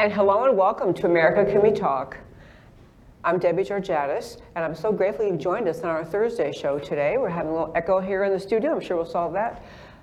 And hello and welcome to America Can We Talk. I'm Debbie Georgatos, and I'm so grateful you've joined us on our Thursday show today. We're having a little echo here in the studio. I'm sure we'll solve that.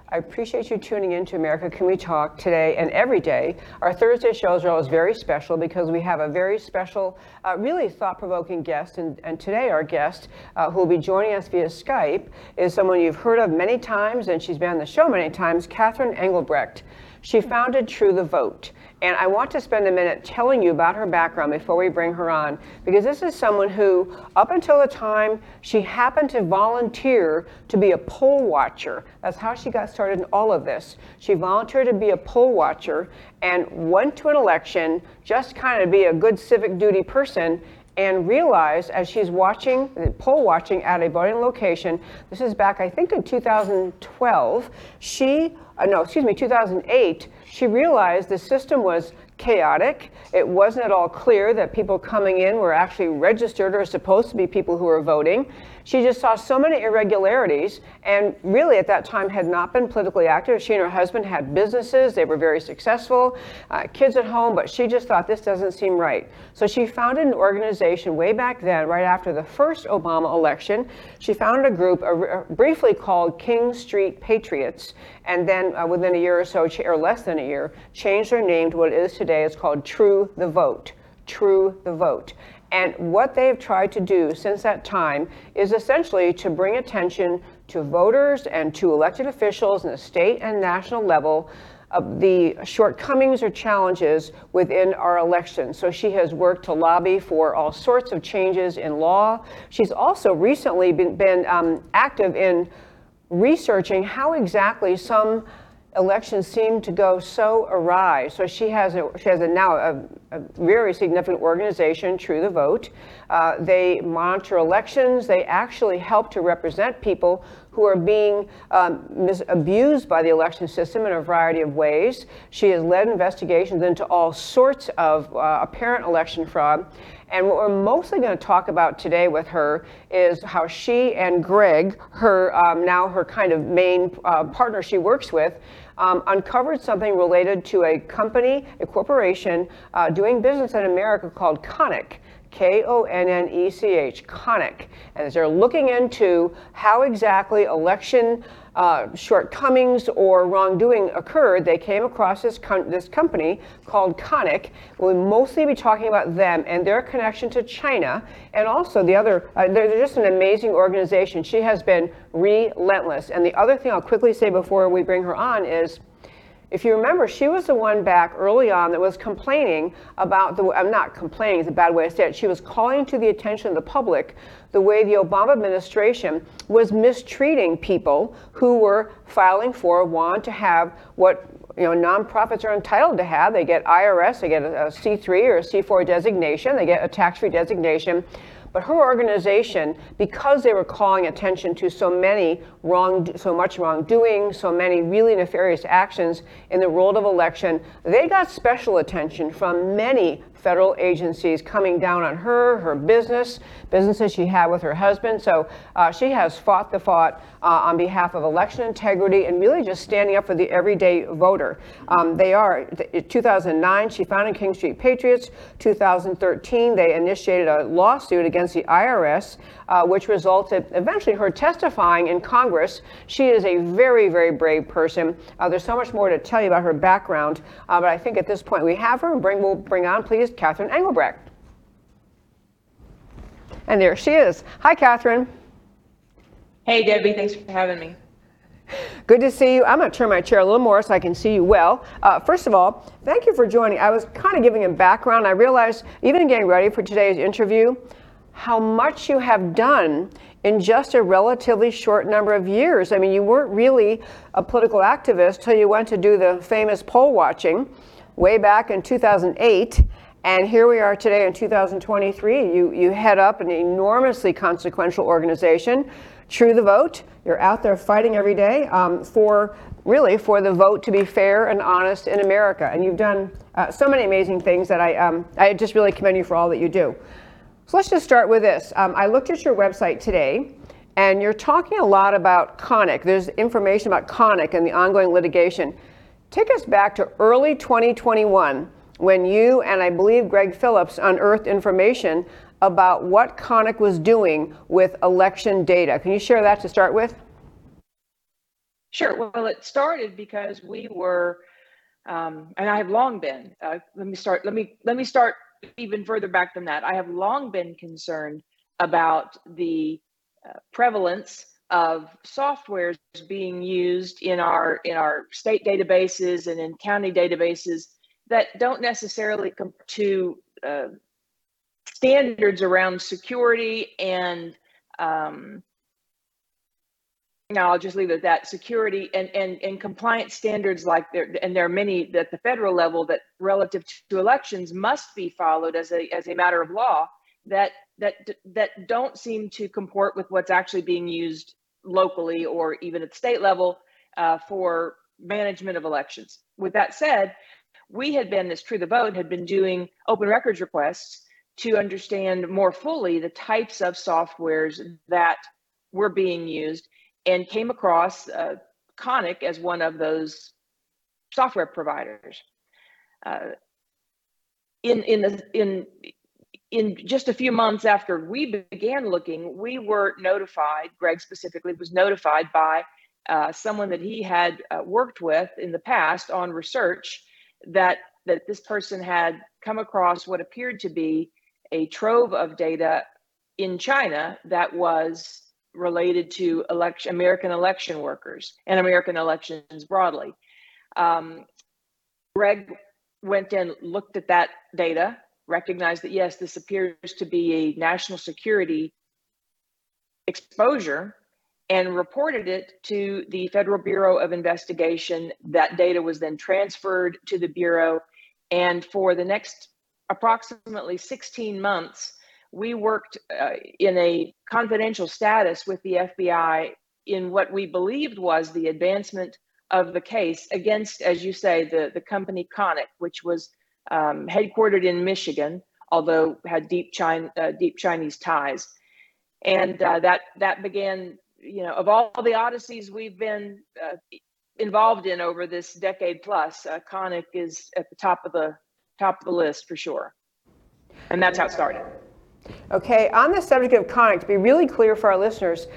I appreciate you tuning in to America Can We Talk today and every day. Our Thursday shows are always very special because we have a very special, uh, really thought provoking guest. And, and, today, our guest, uh, who will be joining us via Skype, is someone you've heard of many times and she's been on the show many times, Catherine Engelbrecht. She founded True the Vote. And I want to spend a minute telling you about her background before we bring her on, because this is someone who, up until the time she happened to volunteer to be a poll watcher, that's how she got started in all of this. She volunteered to be a poll watcher and went to an election just kind of be a good civic duty person and realized as she's watching, poll watching at a voting location, this is back, I think, in 2012, she, uh, no, excuse me, 2008, she realized the system was chaotic. It wasn't at all clear that people coming in were actually registered or supposed to be people who were voting. She just saw so many irregularities and really at that time had not been politically active. She and her husband had businesses, they were very successful, uh, kids at home, but she just thought this doesn't seem right. So she founded an organization way back then, right after the first Obama election. She founded a group uh, briefly called King Street Patriots, and then uh, within a year or so, or less than a year, changed their name to what it is today. It's called True the Vote. True the Vote. And what they've tried to do since that time is essentially to bring attention to voters and to elected officials in the state and national level of the shortcomings or challenges within our elections. So she has worked to lobby for all sorts of changes in law. She's also recently been, been um, active in researching how exactly some elections seem to go so awry. So she has a, she has a now a, a very significant organization, True the Vote. Uh, they monitor elections. They actually help to represent people who are being um, abused by the election system in a variety of ways. She has led investigations into all sorts of uh, apparent election fraud. And what we're mostly going to talk about today with her is how she and Greg, her um, now her kind of main uh, partner she works with, um, uncovered something related to a company, a corporation uh, doing business in America called Konnech. K O N N E C H, Konnech. And as they're looking into how exactly election uh, shortcomings or wrongdoing occurred, they came across this, com- this company called Konnech. We'll mostly be talking about them and their connection to China, and also the other, uh, they're, they're just an amazing organization. She has been relentless. And the other thing I'll quickly say before we bring her on is, if you remember, she was the one back early on that was complaining about the, I'm not complaining, it's a bad way to say it, she was calling to the attention of the public the way the Obama administration was mistreating people who were filing for, want to have what you know, nonprofits are entitled to have. They get IRS, they get a, a C3 or a C4 designation, they get a tax-free designation but her organization, because they were calling attention to so many wrong, so much wrongdoing, so many really nefarious actions in the world of election, they got special attention from many federal agencies coming down on her, her business, businesses she had with her husband. So uh, she has fought the fought uh, on behalf of election integrity and really just standing up for the everyday voter. Um, they are, in 2009, she founded King Street Patriots. 2013, they initiated a lawsuit against the IRS, uh, which resulted eventually her testifying in Congress. She is a very, very brave person. Uh, there's so much more to tell you about her background, uh, but I think at this point we have her. Bring, we'll bring on, please, Catherine Engelbrecht. And there she is. Hi, Catherine. Hey, Debbie. Thanks for having me. Good to see you. I'm going to turn my chair a little more so I can see you well. Uh, first of all, thank you for joining. I was kind of giving a background. I realized, even getting ready for today's interview, how much you have done in just a relatively short number of years. I mean, you weren't really a political activist till you went to do the famous poll watching way back in 2008. And here we are today in 2023. You, you head up an enormously consequential organization, True the Vote. You're out there fighting every day um, for really for the vote to be fair and honest in America. And you've done uh, so many amazing things that I, um, I just really commend you for all that you do. So let's just start with this. Um, I looked at your website today, and you're talking a lot about Konnech. There's information about Konnech and the ongoing litigation. Take us back to early 2021 when you and I believe Greg Phillips unearthed information about what Konnech was doing with election data. Can you share that to start with? Sure. Well, it started because we were, um, and I have long been. Uh, let me start. Let me let me start even further back than that. I have long been concerned about the uh, prevalence of softwares being used in our in our state databases and in county databases that don't necessarily come to uh, standards around security and um, I'll just leave it at that security and, and, and compliance standards like there and there are many at the federal level that relative to elections must be followed as a as a matter of law that that that don't seem to comport with what's actually being used locally or even at the state level uh, for management of elections. With that said, we had been this True the Vote had been doing open records requests to understand more fully the types of softwares that were being used and came across uh, Konnech as one of those software providers. Uh, in in the in in just a few months after we began looking, we were notified. Greg specifically was notified by uh, someone that he had uh, worked with in the past on research that that this person had come across what appeared to be a trove of data in China that was related to election, American election workers and American elections broadly. Um, Greg went and looked at that data, recognized that yes, this appears to be a national security exposure, and reported it to the Federal Bureau of Investigation. That data was then transferred to the Bureau, and for the next approximately 16 months, we worked uh, in a confidential status with the FBI in what we believed was the advancement of the case against, as you say, the, the company Konnech, which was um, headquartered in Michigan, although had deep, China, uh, deep Chinese ties. And uh, that, that began, you know, of all the odysseys we've been uh, involved in over this decade plus, uh, is at the top of the top of the list for sure. And that's how it started. Okay, on the subject of Konnech, to be really clear for our listeners,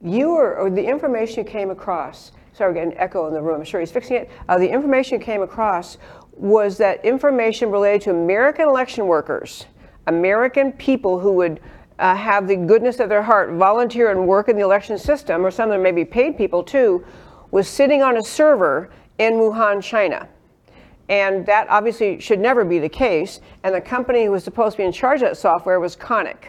you were, or the information you came across, sorry, we're getting echo in the room, I'm sure he's fixing it. Uh, the information you came across was that information related to American election workers, American people who would uh, have the goodness of their heart volunteer and work in the election system, or some of them may be paid people too, was sitting on a server in Wuhan, China. And that obviously should never be the case. And the company who was supposed to be in charge of that software was Konnech.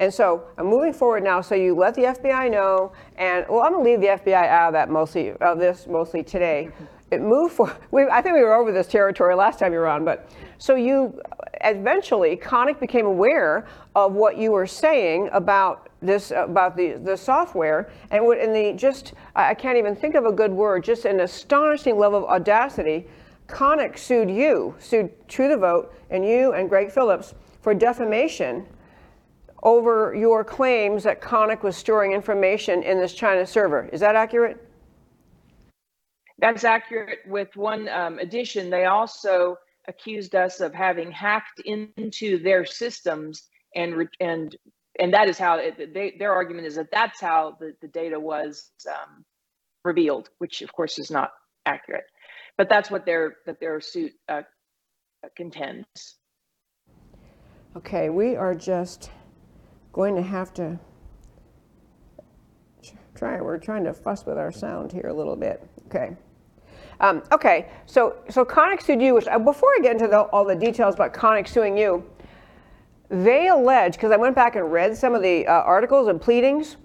And so I'm moving forward now. So you let the FBI know, and well, I'm gonna leave the FBI out of that mostly, of this mostly today. It moved for. We, I think we were over this territory last time you were on, but so you eventually Konnech became aware of what you were saying about this about the the software and what and the just I can't even think of a good word. Just an astonishing level of audacity Konnech sued you, sued True the Vote, and you and Greg Phillips for defamation over your claims that Konnech was storing information in this China server. Is that accurate? That's accurate with one um, addition. They also accused us of having hacked into their systems and and and that is how it, they, their argument is that that's how the, the data was um, revealed, which of course is not accurate but that's what their that their suit uh, contends. Okay, we are just going to have to try. We're trying to fuss with our sound here a little bit. Okay. Um, okay, so so Konnech sued you. Which, uh, before I get into the, all the details about Konnech suing you, they allege because I went back and read some of the uh, articles and pleadings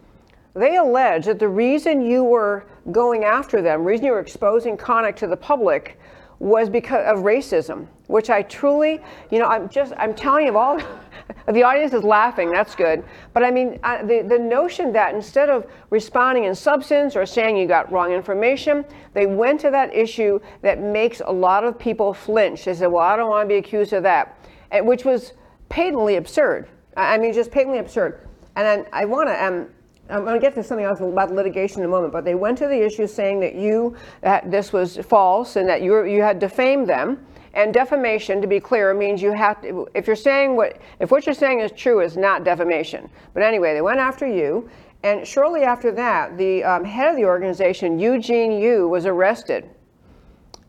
they allege that the reason you were going after them, reason you were exposing Konnech to the public, was because of racism, which I truly, you know, I'm just, I'm telling you all, the audience is laughing, that's good. But I mean, uh, the, the notion that instead of responding in substance or saying you got wrong information, they went to that issue that makes a lot of people flinch. They said, well, I don't want to be accused of that, and, which was patently absurd. I mean, just patently absurd. And then I want to, um, I'm going to get to something else about litigation in a moment, but they went to the issue saying that you that this was false and that you you had defamed them And defamation, to be clear, means you have to, if you're saying what, if what you're saying is true, is not defamation. But anyway, they went after you. And shortly after that, the um, head of the organization, Eugene Yu, was arrested.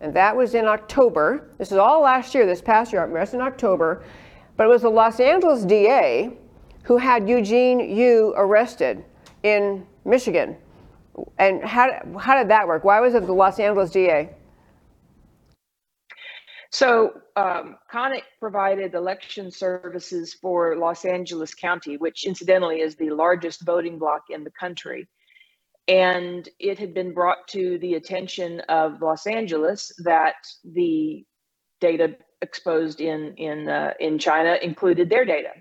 And that was in October. This is all last year, this past year, arrested in October. But it was the Los Angeles DA who had Eugene Yu arrested in Michigan. And how, how did that work? Why was it the Los Angeles DA? So um, Konnech provided election services for Los Angeles County, which incidentally is the largest voting block in the country. And it had been brought to the attention of Los Angeles that the data exposed in in uh, in China included their data.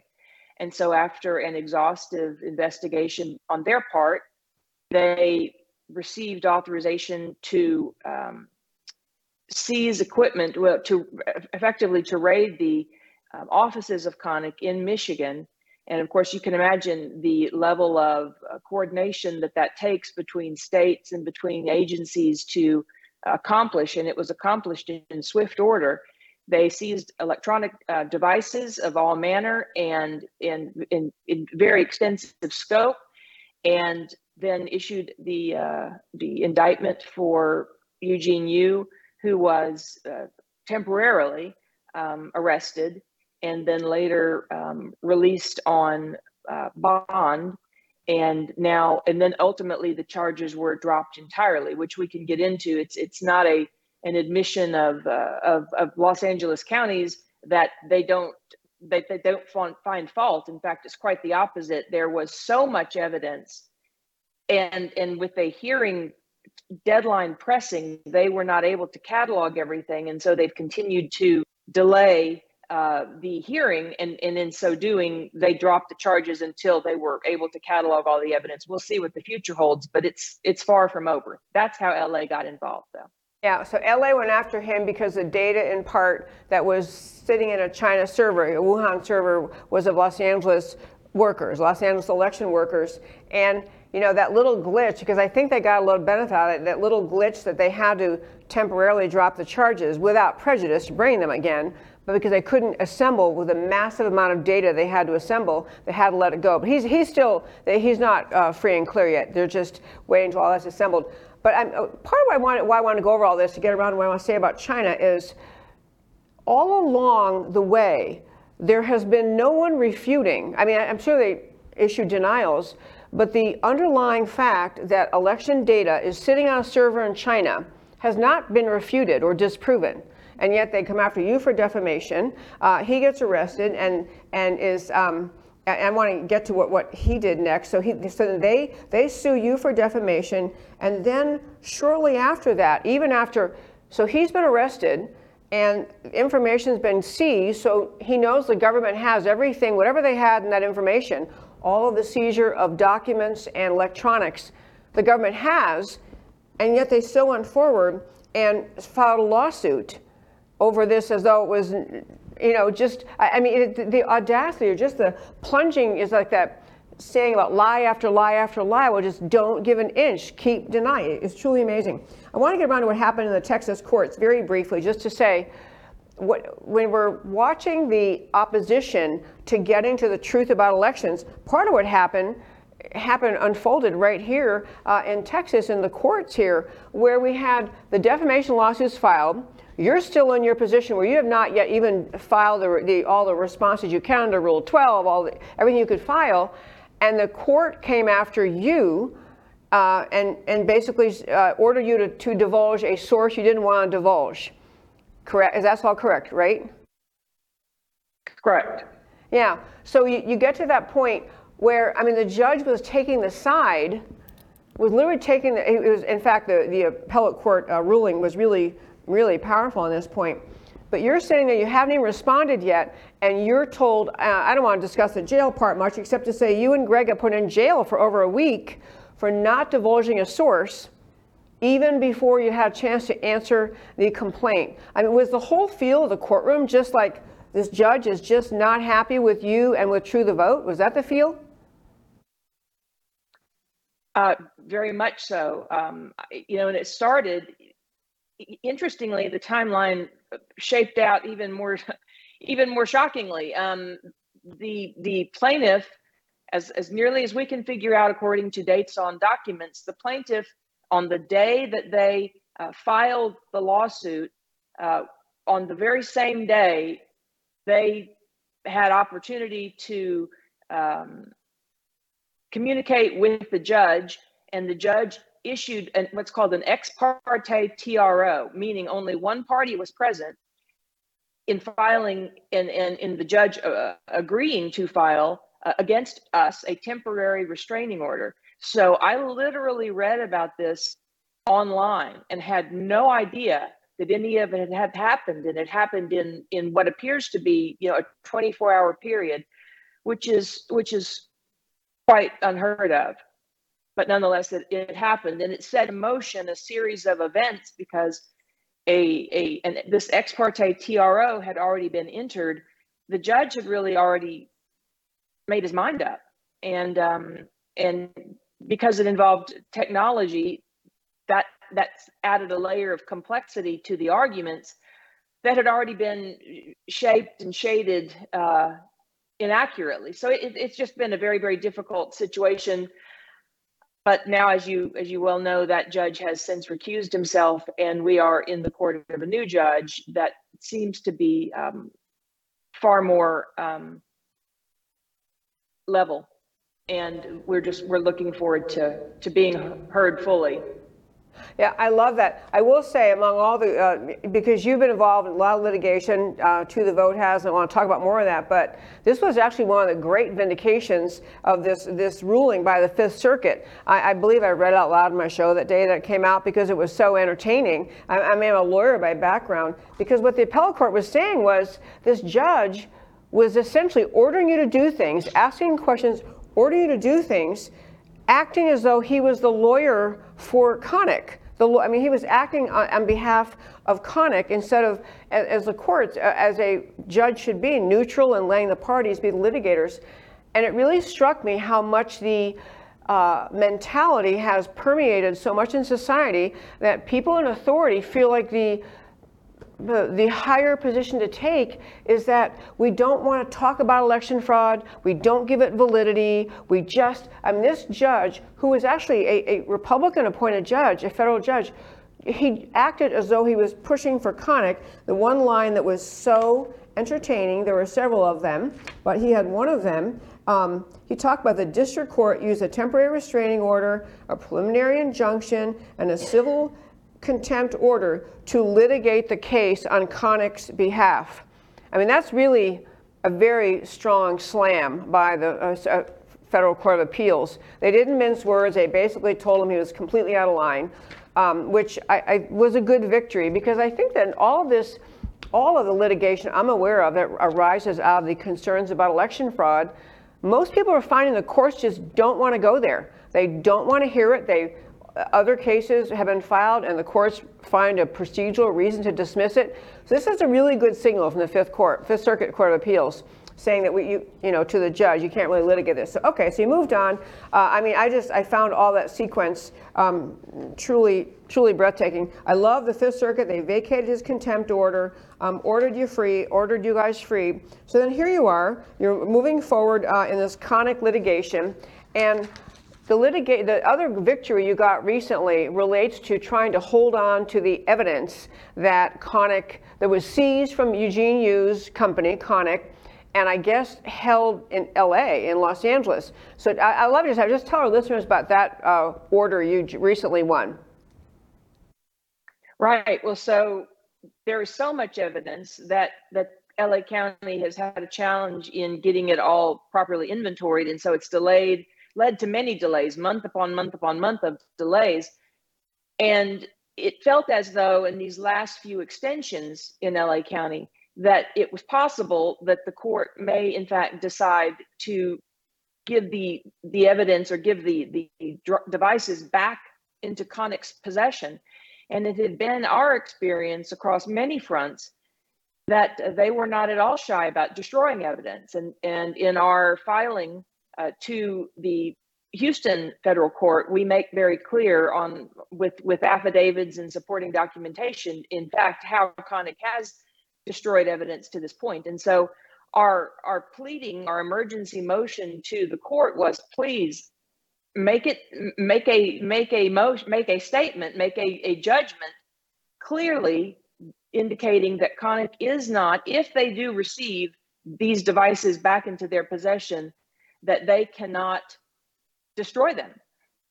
And so after an exhaustive investigation on their part, they received authorization to um, seize equipment well, to effectively to raid the um, offices of Konnech in Michigan. And of course, you can imagine the level of uh, coordination that that takes between states and between agencies to accomplish. And it was accomplished in swift order. They seized electronic uh, devices of all manner and in, in, in very extensive scope, and then issued the uh, the indictment for Eugene Yu who was uh, temporarily um, arrested and then later um, released on uh, bond and now and then ultimately the charges were dropped entirely which we can get into. It's it's not a an admission of uh, of, of los angeles counties that they don't they, they don't find fault. In fact it's quite the opposite. There was so much evidence and and with a hearing deadline pressing, they were not able to catalog everything. And so they've continued to delay uh, the hearing. And, and in so doing, they dropped the charges until they were able to catalog all the evidence. We'll see what the future holds, but it's it's far from over. That's how LA got involved, though. Yeah, so LA went after him because the data in part that was sitting in a China server, a Wuhan server, was of Los Angeles workers, Los Angeles election workers. And you know, that little glitch, because I think they got a little benefit out of it, that little glitch that they had to temporarily drop the charges without prejudice to bring them again, but because they couldn't assemble with a massive amount of data they had to assemble, they had to let it go. But he's, he's still, he's not uh, free and clear yet. They're just waiting until all that's assembled. But I'm, uh, part of why I, wanted, why I want to go over all this to get around what I want to say about China is all along the way, there has been no one refuting. I mean, I'm sure they issued denials, but the underlying fact that election data is sitting on a server in China has not been refuted or disproven. And yet they come after you for defamation. Uh, he gets arrested and, and is. Um, I want to get to what, what he did next. So he so they they sue you for defamation, and then shortly after that, even after, so he's been arrested, and information's been seized. So he knows the government has everything, whatever they had in that information, all of the seizure of documents and electronics the government has, and yet they still went forward and filed a lawsuit over this as though it was, you know, just, I, mean, it, the audacity or just the plunging is like that saying about lie after lie after lie. Well, just don't give an inch, keep denying. It's truly amazing. I want to get around to what happened in the Texas courts very briefly, just to say when we're watching the opposition to getting to the truth about elections, part of what happened happened unfolded right here uh, in Texas in the courts here, where we had the defamation lawsuits filed. You're still in your position where you have not yet even filed the, the, all the responses you can to Rule 12, all the, everything you could file, and the court came after you. Uh, and, and basically uh, ordered you to, to divulge a source you didn't want to divulge. Correct. Is that all correct, right? Correct. Yeah. So you, you get to that point where, I mean, the judge was taking the side, was literally taking the, it was, in fact, the, the appellate court uh, ruling was really, really powerful on this point. But you're saying that you haven't even responded yet, and you're told, uh, I don't want to discuss the jail part much, except to say you and Greg got put in jail for over a week for not divulging a source even before you had a chance to answer the complaint. I mean, was the whole feel of the courtroom just like this judge is just not happy with you and with True the Vote? Was that the feel? Uh, very much so. Um, you know, and it started interestingly, the timeline shaped out even more, even more shockingly. Um, the the plaintiff, as as nearly as we can figure out, according to dates on documents, the plaintiff on the day that they uh, filed the lawsuit, uh, on the very same day, they had opportunity to um, communicate with the judge, and the judge issued an, what's called an ex parte TRO, meaning only one party was present in filing and in, in, the judge uh, agreeing to file uh, against us a temporary restraining order. So I literally read about this online and had no idea that any of it had happened. And it happened in in what appears to be you know a 24 hour period which is which is quite unheard of. But nonetheless it, it happened. And it set in motion a series of events because a, a and this ex parte tro had already been entered. The judge had really already made his mind up and um and because it involved technology that that's added a layer of complexity to the arguments that had already been shaped and shaded uh, inaccurately. So it, it's just been a very, very difficult situation. But now, as you as you well know, that judge has since recused himself, and we are in the court of a new judge that seems to be um, far more um, level, and we're just we're looking forward to to being heard fully. Yeah, I love that. I will say, among all the, uh, because you've been involved in a lot of litigation, uh, True the Vote has, and I want to talk about more of that. But this was actually one of the great vindications of this this ruling by the Fifth Circuit. I, I believe I read out loud in my show that day that it came out because it was so entertaining. I, I mean, I'm a lawyer by background. Because what the appellate court was saying was this judge was essentially ordering you to do things, asking questions, ordering you to do things acting as though he was the lawyer for Konnech. The, I mean, he was acting on, on behalf of Konnech instead of, as, as the courts, as a judge should be, neutral and letting the parties be the litigators. And it really struck me how much the uh, mentality has permeated so much in society that people in authority feel like the the, the higher position to take is that we don't want to talk about election fraud. We don't give it validity. We just, I mean, this judge, who was actually a, a Republican appointed judge, a federal judge, he acted as though he was pushing for Konnech. The one line that was so entertaining, there were several of them, but he had one of them. Um, he talked about the district court used a temporary restraining order, a preliminary injunction, and a civil contempt order to litigate the case on Konnech's behalf. I mean, that's really a very strong slam by the uh, uh, Federal Court of Appeals. They didn't mince words. They basically told him he was completely out of line, um, which I, I, was a good victory because I think that all this, all of the litigation I'm aware of that arises out of the concerns about election fraud, most people are finding the courts just don't want to go there. They don't want to hear it. They other cases have been filed and the courts find a procedural reason to dismiss it. So this is a really good signal from the Fifth Court, Fifth Circuit Court of Appeals, saying that we, you, you know, to the judge, you can't really litigate this. So, okay, so you moved on. Uh, I mean, I just, I found all that sequence um, truly, truly breathtaking. I love the Fifth Circuit. They vacated his contempt order, um, ordered you free, ordered you guys free. So then here you are, you're moving forward uh, in this Konnech litigation, and the, litigate, the other victory you got recently relates to trying to hold on to the evidence that Konnech, that was seized from Eugene Yu's company, Konnech, and I guess held in LA, in Los Angeles. So I, I love it. Just tell our listeners about that uh, order you recently won. Right. Well, so there is so much evidence that that LA County has had a challenge in getting it all properly inventoried, and so it's delayed led to many delays, month upon month upon month of delays. And it felt as though in these last few extensions in LA County that it was possible that the court may in fact decide to give the the evidence or give the the devices back into Konnech's possession. And it had been our experience across many fronts that they were not at all shy about destroying evidence. And, and in our filing uh, to the Houston federal court, we make very clear on with with affidavits and supporting documentation, in fact, how Konnech has destroyed evidence to this point. And so our our pleading, our emergency motion to the court was please make it make a make a motion make a statement, make a, a judgment clearly indicating that Konnech is not, if they do receive these devices back into their possession, that they cannot destroy them.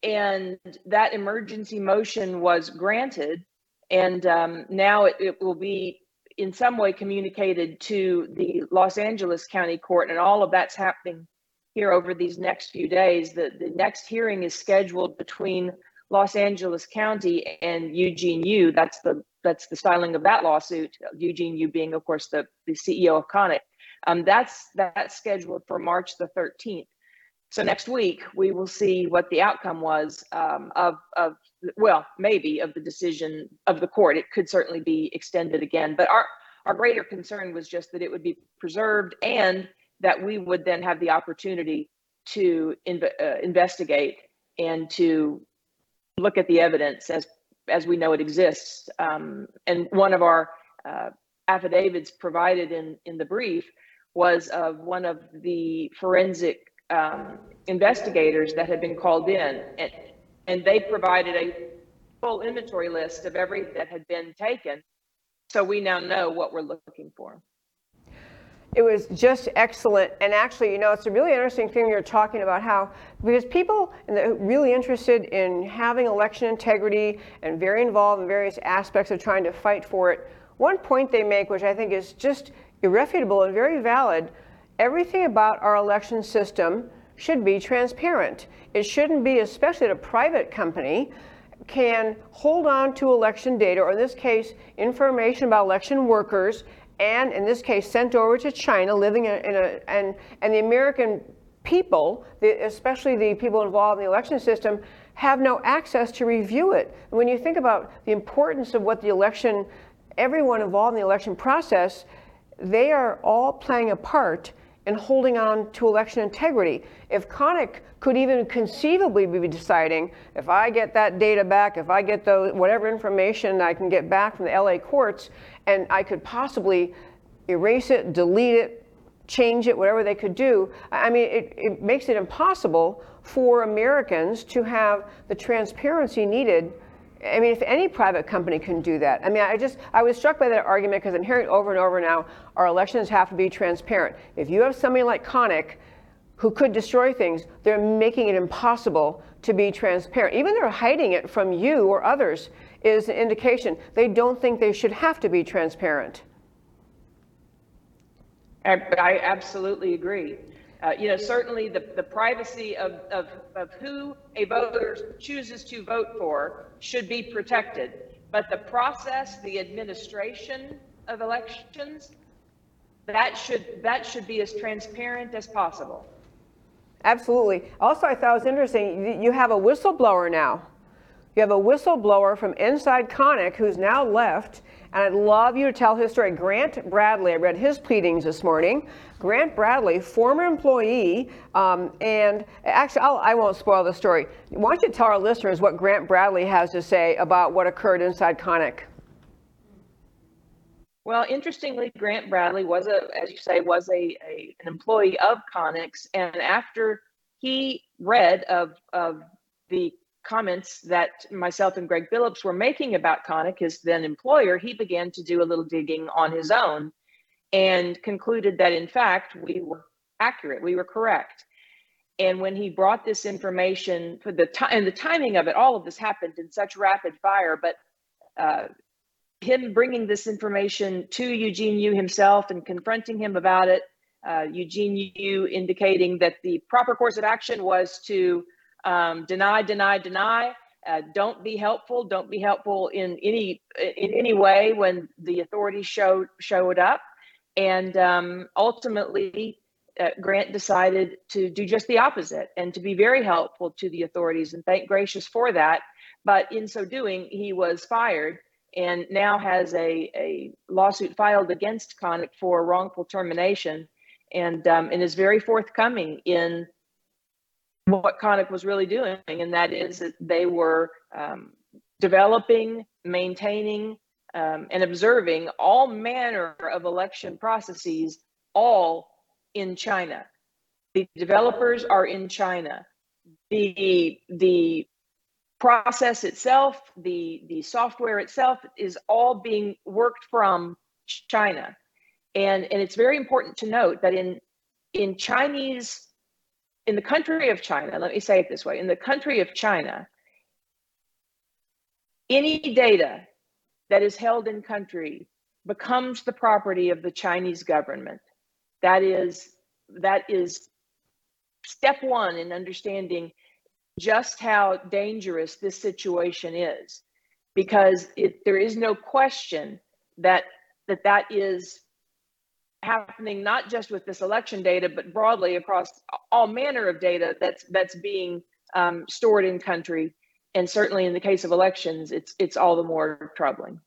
And that emergency motion was granted. And um, now it, it will be in some way communicated to the Los Angeles County Court, and all of that's happening here over these next few days. The, the next hearing is scheduled between Los Angeles County and Eugene Yu. That's the that's the styling of that lawsuit. Eugene Yu being, of course, the, the CEO of Konnech. Um, that's that's scheduled for March the 13th. So next week we will see what the outcome was um, of of well maybe of the decision of the court. It could certainly be extended again, but our our greater concern was just that it would be preserved and that we would then have the opportunity to inv- uh, investigate and to look at the evidence as as we know it exists. Um, and one of our uh, affidavits provided in in the brief was of one of the forensic um, investigators that had been called in, and and they provided a full inventory list of every that had been taken. So we now know what we're looking for. It was just excellent. And actually, you know, it's a really interesting thing you're talking about how, because people are really interested in having election integrity and very involved in various aspects of trying to fight for it. One point they make, which I think is just irrefutable and very valid, everything about our election system should be transparent. It shouldn't be, especially at a private company, can hold on to election data, or in this case, information about election workers and in this case sent over to China, living in, a and and the American people, the, especially the people involved in the election system, have no access to review it. When you think about the importance of what the election, everyone involved in the election process, they are all playing a part in holding on to election integrity. If Konnech could even conceivably be deciding, if I get that data back, if I get those whatever information I can get back from the LA courts, and I could possibly erase it, delete it, change it, whatever they could do. I mean, it, it makes it impossible for Americans to have the transparency needed I mean, if any private company can do that. I mean, I just, I was struck by that argument because I'm hearing over and over now our elections have to be transparent. If you have somebody like Konnech who could destroy things, they're making it impossible to be transparent. Even they're hiding it from you or others is an indication they don't think they should have to be transparent. I, I absolutely agree. Uh, you know, certainly the, the privacy of, of, of who a voter chooses to vote for should be protected. But the process, the administration of elections, that should that should be as transparent as possible. Absolutely. Also, I thought it was interesting. You have a whistleblower now. You have a whistleblower from inside Konnech who's now left, and I'd love you to tell his story. Grant Bradley, I read his pleadings this morning. Grant Bradley, former employee, um, and actually, I'll, I will not spoil the story. Why don't you tell our listeners what Grant Bradley has to say about what occurred inside Konnech? Well, interestingly, Grant Bradley was a, as you say, was a, a an employee of Konnech's, and after he read of of the comments that myself and Greg Phillips were making about Konnech, his then employer, he began to do a little digging on his own and concluded that in fact we were accurate, we were correct. And when he brought this information for the time and the timing of it, all of this happened in such rapid fire, but uh, him bringing this information to Eugene Yu himself and confronting him about it, uh, Eugene Yu indicating that the proper course of action was to um, deny, deny, deny. Uh, don't be helpful. Don't be helpful in any in any way when the authorities showed showed up. And um, ultimately, uh, Grant decided to do just the opposite and to be very helpful to the authorities. And thank gracious for that. But in so doing, he was fired and now has a, a lawsuit filed against Konnech for wrongful termination and, um, and is very forthcoming in what Konnech was really doing, and that is that they were um, developing, maintaining, um, and observing all manner of election processes, all in China. The developers are in China. The the process itself, the the software itself, is all being worked from China, and and it's very important to note that in in Chinese in the country of China, let me say it this way in the country of China, any data that is held in country becomes the property of the Chinese government. That is, that is step one in understanding just how dangerous this situation is, because it, there is no question that that that is happening not just with this election data, but broadly across all manner of data that's that's being um, stored in country. And certainly in the case of elections, it's it's all the more troubling.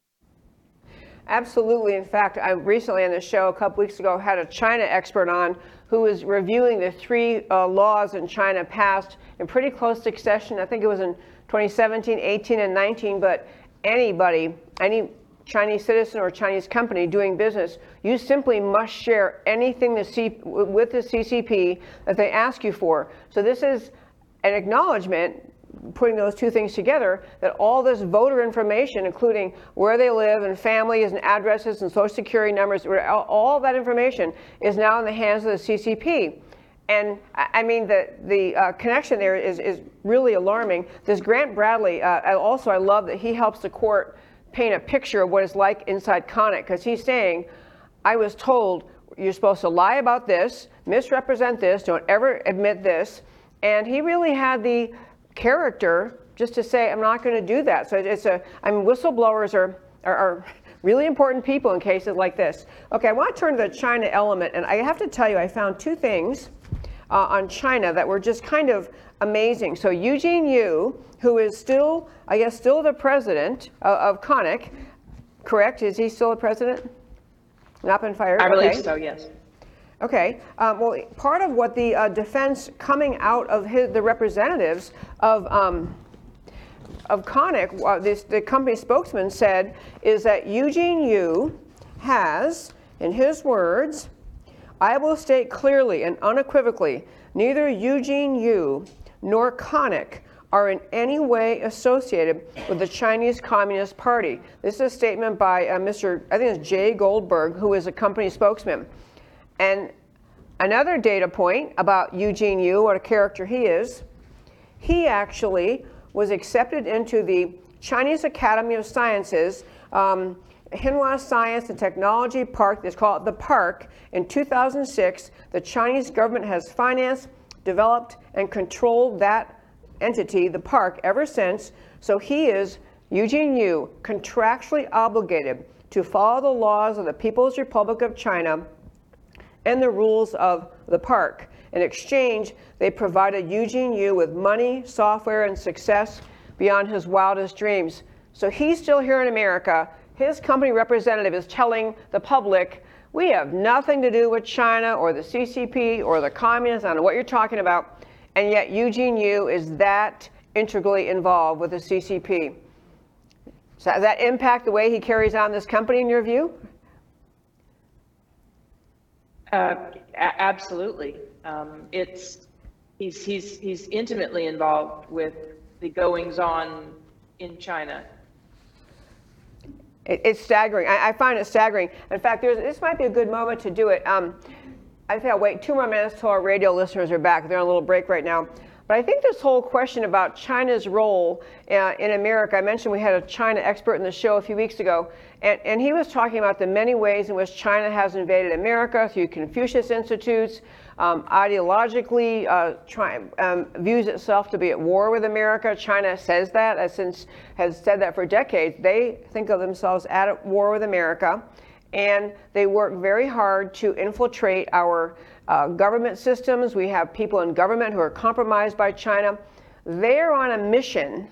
Absolutely. In fact, I recently on the show a couple weeks ago had a China expert on who was reviewing the three uh, laws in China passed in pretty close succession. I think it was in 2017, 18, and 19. But anybody, any Chinese citizen or Chinese company doing business, you simply must share anything the C- with the CCP that they ask you for. So this is an acknowledgement, putting those two things together, that all this voter information, including where they live and families and addresses and social security numbers, all that information is now in the hands of the CCP. And I mean, the, the uh, connection there is, is really alarming. This Grant Bradley, uh, also, I love that he helps the court paint a picture of what it's like inside Konnech because he's saying, I was told you're supposed to lie about this, misrepresent this, don't ever admit this. And he really had the character just to say, I'm not going to do that. So it's a, I mean, whistleblowers are, are, are really important people in cases like this. Okay, I want to turn to the China element. And I have to tell you, I found two things uh, on China that were just kind of amazing. So Eugene Yu, who is still, I guess, still the president of, of Konnech, correct? Is he still the president? Not been fired? I believe okay. so, yes. Okay. Um, well, part of what the uh, defense coming out of his, the representatives of um, of Konnech, uh, this, the company spokesman said, is that Eugene Yu has, in his words, I will state clearly and unequivocally, neither Eugene Yu nor Konnech are in any way associated with the Chinese Communist Party. This is a statement by uh, Mr. I think it's Jay Goldberg, who is a company spokesman. And another data point about Eugene Yu, what a character he is, he actually was accepted into the Chinese Academy of Sciences, um, Hinhua Science and Technology Park, it's called the Park, in 2006. The Chinese government has financed, developed, and controlled that entity, the park, ever since. So he is, Eugene Yu, contractually obligated to follow the laws of the People's Republic of China and the rules of the park. In exchange, they provided Eugene Yu with money, software, and success beyond his wildest dreams. So he's still here in America. His company representative is telling the public, we have nothing to do with China or the CCP or the communists. I don't know what you're talking about. And yet Eugene Yu is that integrally involved with the CCP. So does that impact the way he carries on this company in your view? Uh, absolutely. Um, it's he's he's he's intimately involved with the goings on in China. It, it's staggering. I, I, find it staggering. In fact, this might be a good moment to do it. Um, I think I'll wait two more minutes till our radio listeners are back. They're on a little break right now. But I think this whole question about China's role uh, in America, I mentioned we had a China expert in the show a few weeks ago, and, and he was talking about the many ways in which China has invaded America through Confucius Institutes, um, ideologically uh, try, um, views itself to be at war with America. China says that, since has said that for decades. They think of themselves at war with America, and they work very hard to infiltrate our uh, government systems. We have people in government who are compromised by China. They're on a mission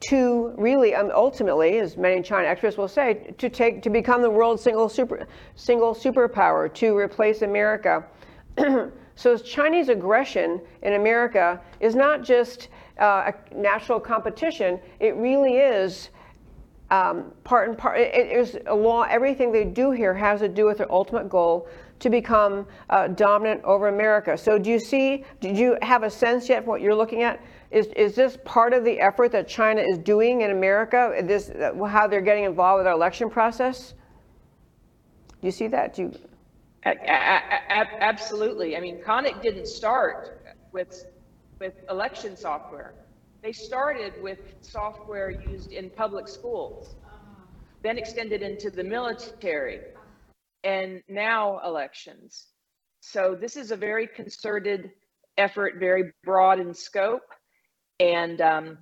to really, um, ultimately, as many China experts will say, to take to become the world's single super single superpower, to replace America. So Chinese aggression in America is not just uh, a natural competition, it really is um, part and part. It, is a law. Everything they do here has to do with their ultimate goal to become uh, dominant over America. So, do you see? Did you have a sense yet of what you're looking at? Is is this part of the effort that China is doing in America? This how they're getting involved with our election process? Do you see that? Do you? A- a- Absolutely. I mean, Konnech didn't start with, with election software. They started with software used in public schools, then extended into the military, and now elections. So this is a very concerted effort, very broad in scope, and um,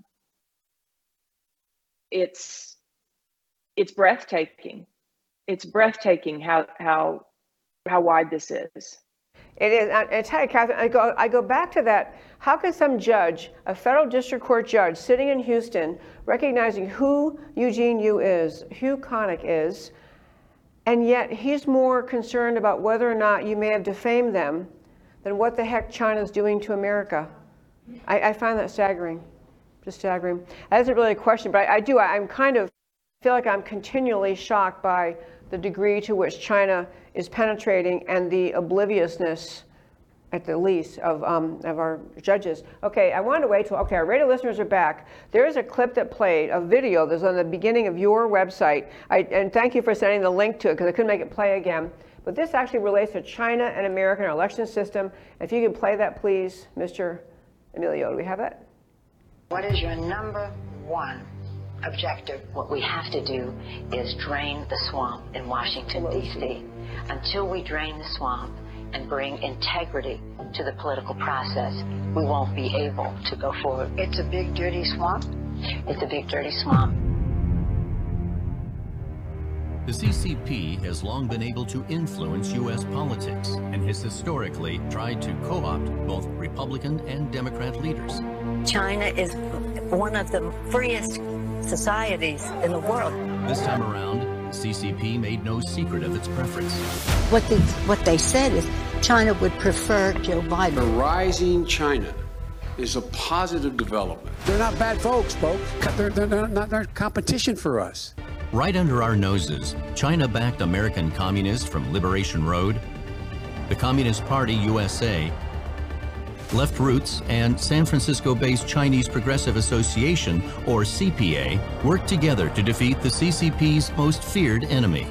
it's it's breathtaking. It's breathtaking how how how wide this is. It is. I tell you, Catherine, I go, I go back to that. How can some judge, a federal district court judge sitting in Houston, recognizing who Eugene Yu is, who Konnech is, and yet he's more concerned about whether or not you may have defamed them than what the heck China's doing to America? I, I find that staggering. Just staggering. That isn't really a question, but I, I do. I, I'm kind of feel like I'm continually shocked by the degree to which China is penetrating and the obliviousness, at the least, of, um, of our judges. Okay, I wanted to wait till, okay, our radio listeners are back. There is a clip that played, a video that's on the beginning of your website. I, and thank you for sending the link to it because I couldn't make it play again. But this actually relates to China and American election system. If you could play that, please, Mr. Emilio. Do we have that? What is your number one objective? What we have to do is drain the swamp in Washington, D.C. Until we drain the swamp and bring integrity to the political process, we won't be able to go forward. It's a big dirty swamp. It's a big, dirty swamp. The CCP has long been able to influence U.S. politics and has historically tried to co opt both Republican and Democrat leaders. China is one of the freest societies in the world. This time around, the CCP made no secret of its preference. What they, what they said is China would prefer Joe The Biden. rising China is a positive development. They're not bad folks, folks. They're, they're, they're not they're competition for us. Right under our noses, China backed American communists from Liberation Road, the Communist Party USA, Left Roots, and San Francisco based Chinese Progressive Association, or CPA, worked together to defeat the CCP's most feared enemy.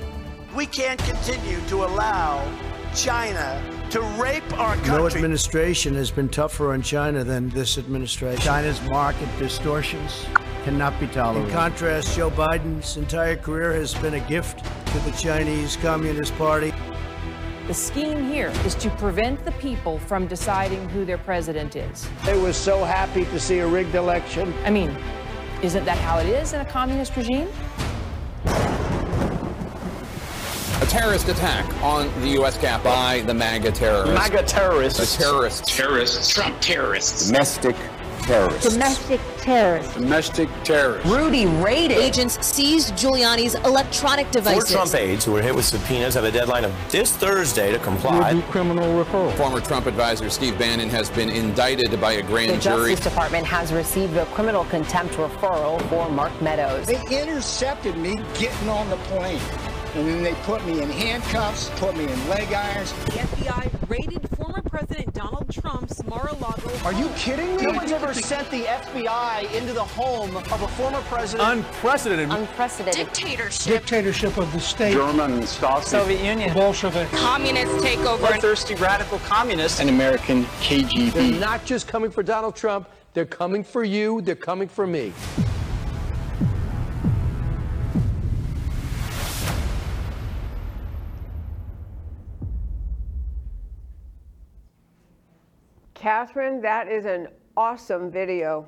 We can't continue to allow China to rape our country. No administration has been tougher on China than this administration. China's market distortions cannot be tolerated. In contrast, Joe Biden's entire career has been a gift to the Chinese Communist Party. The scheme here is to prevent the people from deciding who their president is. They were so happy to see a rigged election. I mean, isn't that how it is in a communist regime? A terrorist attack on the U.S. Cap by the MAGA terrorists. MAGA terrorists. The terrorists. Terrorists. Trump terrorists. Domestic terrorists. Domestic terrorists. Domestic terrorists. Rudy raided. Agents seized Giuliani's electronic devices. Four devices. Trump aides who were hit with subpoenas have a deadline of this Thursday to comply. criminal referral. Former Trump advisor Steve Bannon has been indicted by a grand The jury. The Justice Department has received a criminal contempt referral for Mark Meadows. They intercepted me getting on the plane. And then they put me in handcuffs, put me in leg irons. The FBI raided former President Donald Trump's Mar-a-Lago. Are you kidding me? No one's ever sent the FBI into the home of a former president. Unprecedented. Unprecedented. Dictatorship. Dictatorship of the state. German Stasi. Soviet Union. Bolshevik. Communist takeover. Bloodthirsty radical communists. An American KGB. They're not just coming for Donald Trump, they're coming for you, they're coming for me. Catherine, that is an awesome video.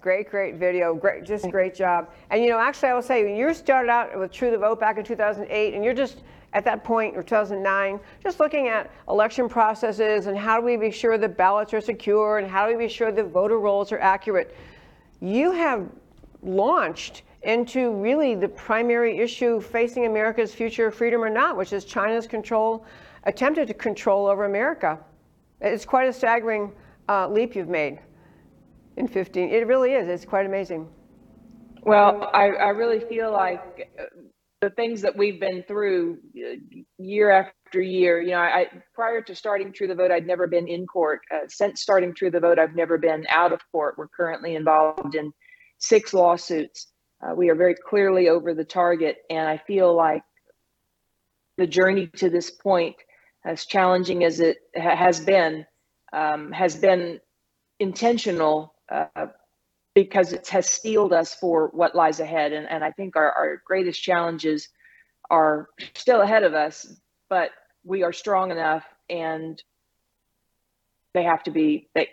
Great, great video. Great, just great job. And you know, actually, I will say, when you started out with True the Vote back in 2008, and you're just at that point, or 2009, just looking at election processes and how do we be sure the ballots are secure and how do we be sure the voter rolls are accurate, you have launched into really the primary issue facing America's future freedom or not, which is China's control, attempted to control over America. It's quite a staggering uh, leap you've made in 15. It really is. It's quite amazing. Well, I, I really feel like uh, the things that we've been through uh, year after year, you know, I prior to starting True the Vote, I'd never been in court. Uh, since starting True the Vote, I've never been out of court. We're currently involved in six lawsuits. Uh, we are very clearly over the target, and I feel like the journey to this point, as challenging as it ha- has been, um, has been intentional uh, because it has steeled us for what lies ahead. And, and I think our, our greatest challenges are still ahead of us, but we are strong enough and they have to be, they,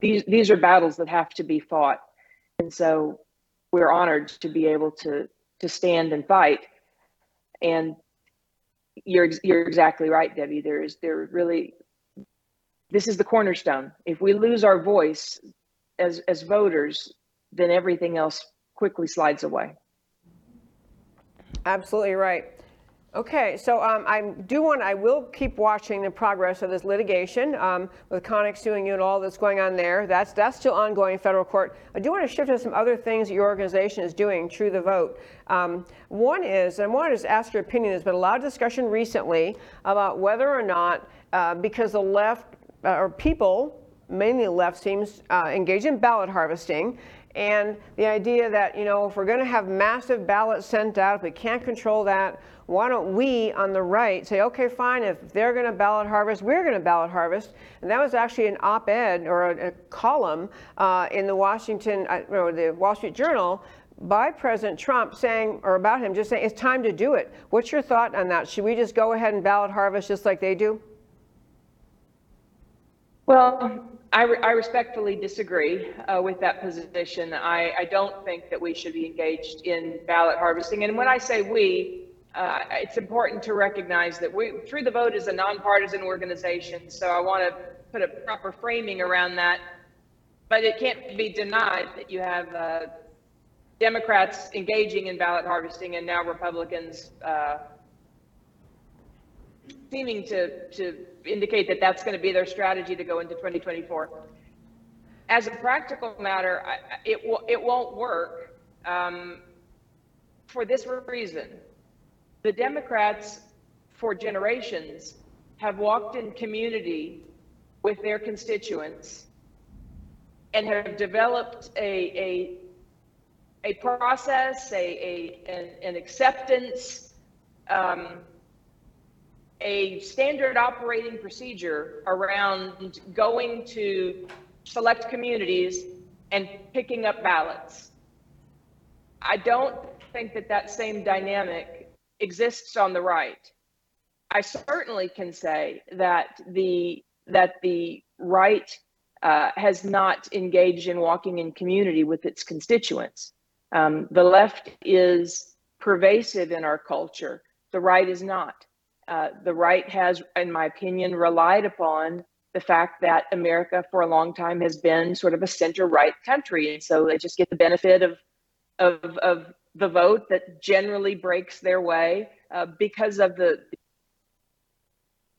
these, these are battles that have to be fought. And so we're honored to be able to, to stand and fight. And you're, you're exactly right, Debbie. There is, there really, this is the cornerstone. If we lose our voice, as as voters, then everything else quickly slides away. Absolutely right. Okay, so um, I do want, I will keep watching the progress of this litigation um, with Konnech suing you and all that's going on there. That's that's still ongoing in federal court. I do want to shift to some other things that your organization is doing, True the Vote. Um, one is, and I wanted to ask your opinion, there's been a lot of discussion recently about whether or not, uh, because the left, uh, or people, mainly the left seems uh, engaged in ballot harvesting. And the idea that, you know, if we're going to have massive ballots sent out, if we can't control that, why don't we on the right say, okay, fine, if they're going to ballot harvest, we're going to ballot harvest. And that was actually an op ed or a, a column uh, in the Washington, uh, or the Wall Street Journal by President Trump saying, or about him, just saying, it's time to do it. What's your thought on that? Should we just go ahead and ballot harvest just like they do? Well, I, re- I respectfully disagree uh, with that position. I, I don't think that we should be engaged in ballot harvesting. And when I say we, uh, it's important to recognize that we, True the Vote is a nonpartisan organization. So I want to put a proper framing around that. But it can't be denied that you have uh, Democrats engaging in ballot harvesting and now Republicans uh, seeming to, to indicate that that's going to be their strategy to go into 2024. As a practical matter, I, it, will, it won't work um, for this reason. The Democrats, for generations, have walked in community with their constituents and have developed a, a, a process, a, a, an, an acceptance, um, a standard operating procedure around going to select communities and picking up ballots. I don't think that that same dynamic exists on the right. I certainly can say that the that the right uh, has not engaged in walking in community with its constituents. Um, the left is pervasive in our culture. The right is not. Uh, the right has, in my opinion, relied upon the fact that America for a long time has been sort of a center right country. And so they just get the benefit of, of, of the vote that generally breaks their way uh, because of the,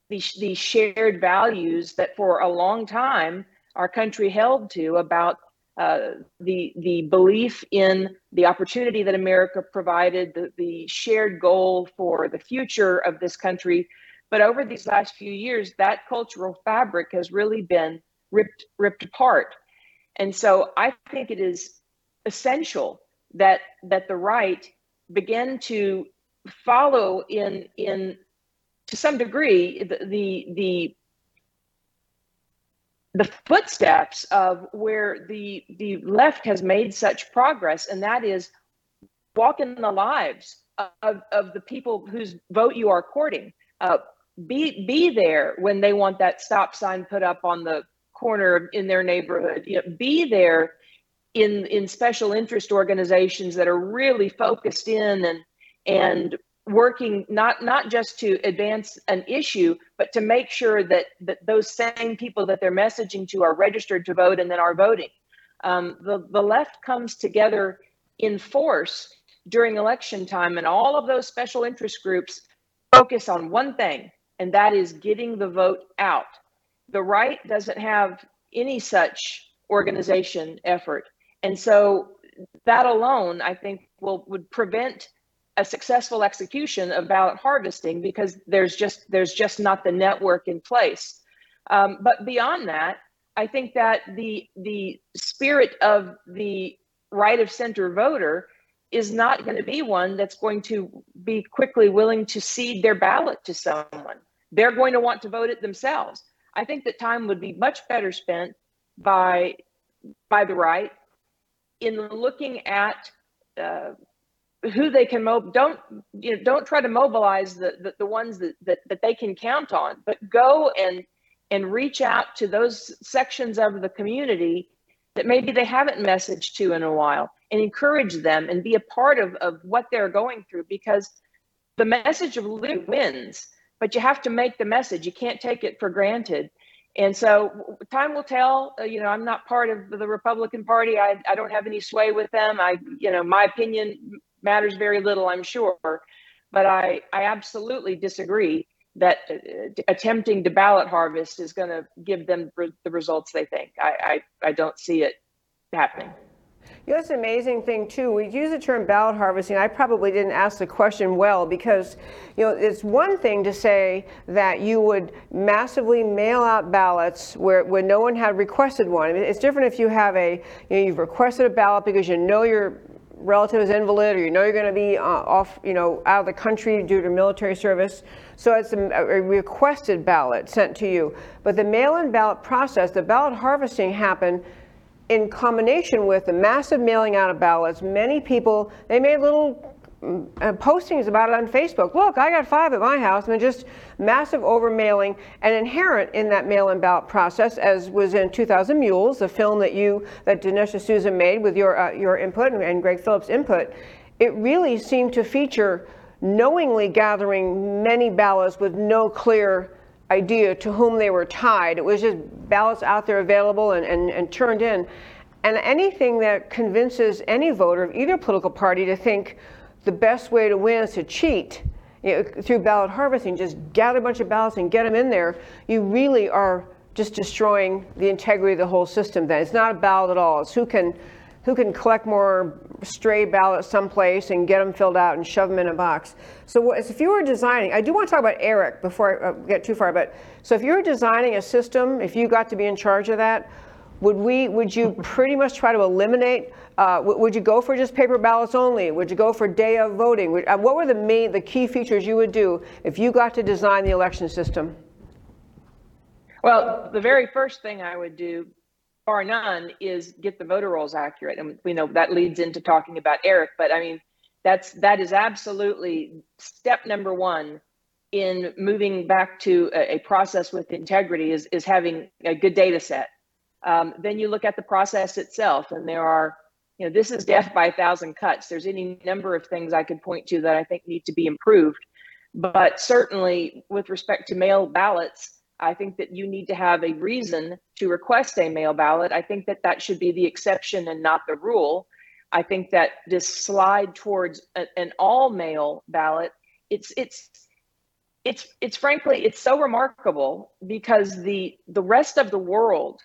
the, shared values that for a long time our country held to about uh, the the belief in the opportunity that America provided, the, the shared goal for the future of this country. But over these last few years, that cultural fabric has really been ripped ripped apart. And so I think it is essential that that the right begin to follow in in to some degree the the, the the footsteps of where the the left has made such progress, and that is walking the lives of, of the people whose vote you are courting. Uh, be be there when they want that stop sign put up on the corner in their neighborhood. You know, be there in in special interest organizations that are really focused in and and working not not just to advance an issue but to make sure that that those same people that they're messaging to are registered to vote and then are voting um, the, the left comes together in force during election time and all of those special interest groups focus on one thing and that is getting the vote out the right doesn't have any such organization effort. And so that alone, I think, will would prevent a successful execution of ballot harvesting because there's just there's just not the network in place. Um, but beyond that, I think that the the spirit of the right of center voter is not going to be one that's going to be quickly willing to cede their ballot to someone. They're going to want to vote it themselves. I think that time would be much better spent by by the right in looking at uh, who they can mob. Don't you know? Don't try to mobilize the the, the ones that, that that they can count on, but go and and reach out to those sections of the community that maybe they haven't messaged to in a while and encourage them and be a part of, of what they're going through because the message of liberty wins but you have to make the message you can't take it for granted and so time will tell uh, you know i'm not part of the republican party I, I don't have any sway with them i you know my opinion matters very little i'm sure but i i absolutely disagree that uh, attempting to ballot harvest is going to give them re- the results they think. I, I, I don't see it happening. You know, it's an amazing thing too. We use the term ballot harvesting. I probably didn't ask the question well because, you know, it's one thing to say that you would massively mail out ballots where, where no one had requested one. It's different if you have a, you know, you've requested a ballot because you know you're relative is invalid or you know you're going to be uh, off, you know, out of the country due to military service. So it's a, a requested ballot sent to you. But the mail-in ballot process, the ballot harvesting happened in combination with the massive mailing out of ballots. Many people, they made little uh, postings about it on Facebook. Look, I got five at my house. I mean, just massive over mailing and inherent in that mail-in ballot process, as was in 2000 Mules, the film that you, that Dinesh D'Souza made with your, uh, your input and, and Greg Phillips' input. It really seemed to feature knowingly gathering many ballots with no clear idea to whom they were tied. It was just ballots out there available and, and, and turned in. And anything that convinces any voter of either political party to think, the best way to win is to cheat you know, through ballot harvesting. Just gather a bunch of ballots and get them in there. You really are just destroying the integrity of the whole system. Then it's not a ballot at all. It's who can who can collect more stray ballots someplace and get them filled out and shove them in a box. So if you were designing, I do want to talk about ERIC before I uh, get too far, but so if you were designing a system, if you got to be in charge of that, would we? Would you pretty much try to eliminate? Uh, would you go for just paper ballots only? Would you go for day of voting? Would, uh, what were the main, the key features you would do if you got to design the election system? Well, the very first thing I would do, bar none, is get the voter rolls accurate, and we know that leads into talking about ERIC. But I mean, that's that is absolutely step number one in moving back to a, a process with integrity is is having a good data set um, then you look at the process itself, and there are, you know, this is death by a thousand cuts. There's any number of things I could point to that I think need to be improved. But certainly, with respect to mail ballots, I think that you need to have a reason to request a mail ballot. I think that that should be the exception and not the rule. I think that this slide towards a, an all mail ballot, it's it's it's it's frankly it's so remarkable because the the rest of the world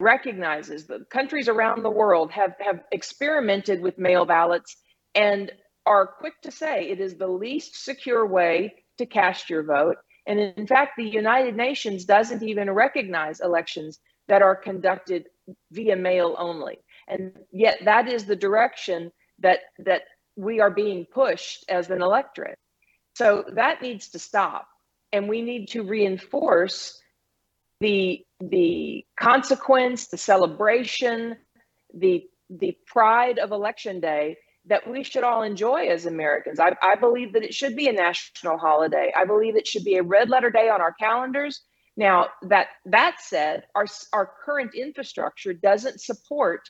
recognizes the countries around the world have, have experimented with mail ballots and are quick to say it is the least secure way to cast your vote. And in fact, the United Nations doesn't even recognize elections that are conducted via mail only. And yet that is the direction that that we are being pushed as an electorate. So that needs to stop. And we need to reinforce the the consequence, the celebration, the the pride of election day that we should all enjoy as Americans. I, I believe that it should be a national holiday. I believe it should be a red letter day on our calendars. Now that that said, our our current infrastructure doesn't support